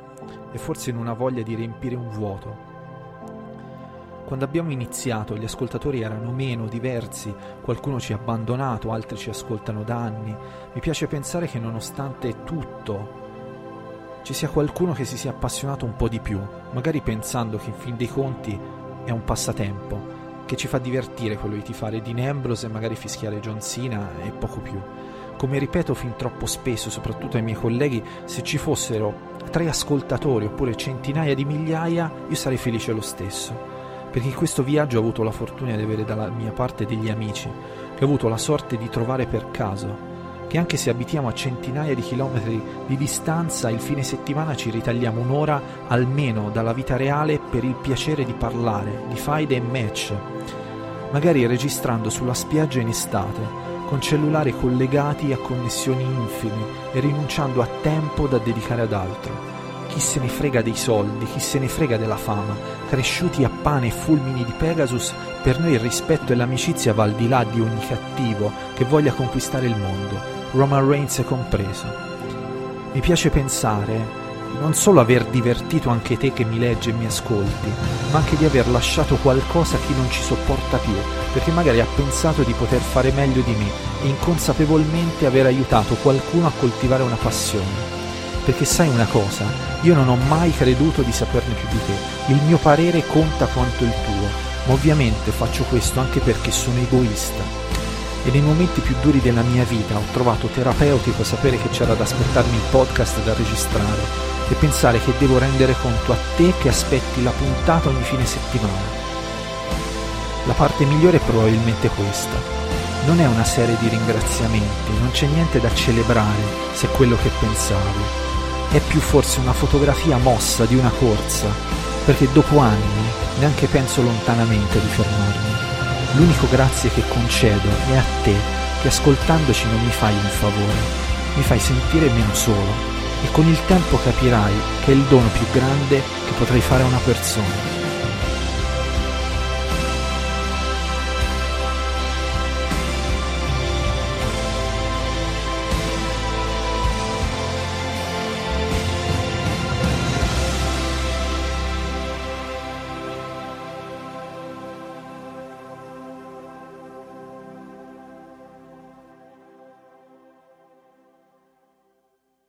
e forse in una voglia di riempire un vuoto. Quando abbiamo iniziato gli ascoltatori erano meno, diversi, qualcuno ci ha abbandonato, altri ci ascoltano da anni. Mi piace pensare che nonostante tutto ci sia qualcuno che si sia appassionato un po' di più, magari pensando che in fin dei conti è un passatempo, che ci fa divertire quello di tifare Dean Ambrose e magari fischiare John Cena e poco più. Come ripeto fin troppo spesso, soprattutto ai miei colleghi, se ci fossero tre ascoltatori oppure centinaia di migliaia, io sarei felice lo stesso. Perché in questo viaggio ho avuto la fortuna di avere dalla mia parte degli amici, che ho avuto la sorte di trovare per caso, che anche se abitiamo a centinaia di chilometri di distanza, il fine settimana ci ritagliamo un'ora almeno dalla vita reale per il piacere di parlare, di faide e match, magari registrando sulla spiaggia in estate, con cellulari collegati a connessioni infime e rinunciando a tempo da dedicare ad altro. Chi se ne frega dei soldi, chi se ne frega della fama, cresciuti a pane e fulmini di Pegasus, per noi il rispetto e l'amicizia va al di là di ogni cattivo che voglia conquistare il mondo, Roman Reigns compreso. Mi piace pensare non solo aver divertito anche te che mi leggi e mi ascolti, ma anche di aver lasciato qualcosa a chi non ci sopporta più, perché magari ha pensato di poter fare meglio di me e inconsapevolmente aver aiutato qualcuno a coltivare una passione. Perché sai una cosa, io non ho mai creduto di saperne più di te, il mio parere conta quanto il tuo, ma ovviamente faccio questo anche perché sono egoista. E nei momenti più duri della mia vita ho trovato terapeutico sapere che c'era da aspettarmi il podcast da registrare e pensare che devo rendere conto a te che aspetti la puntata ogni fine settimana. La parte migliore è probabilmente questa. Non è una serie di ringraziamenti, non c'è niente da celebrare se è quello che pensavi. È più forse una fotografia mossa di una corsa, perché dopo anni neanche penso lontanamente di fermarmi. L'unico grazie che concedo è a te, che ascoltandoci non mi fai un favore, mi fai sentire meno solo e con il tempo capirai che è il dono più grande che potrei fare a una persona.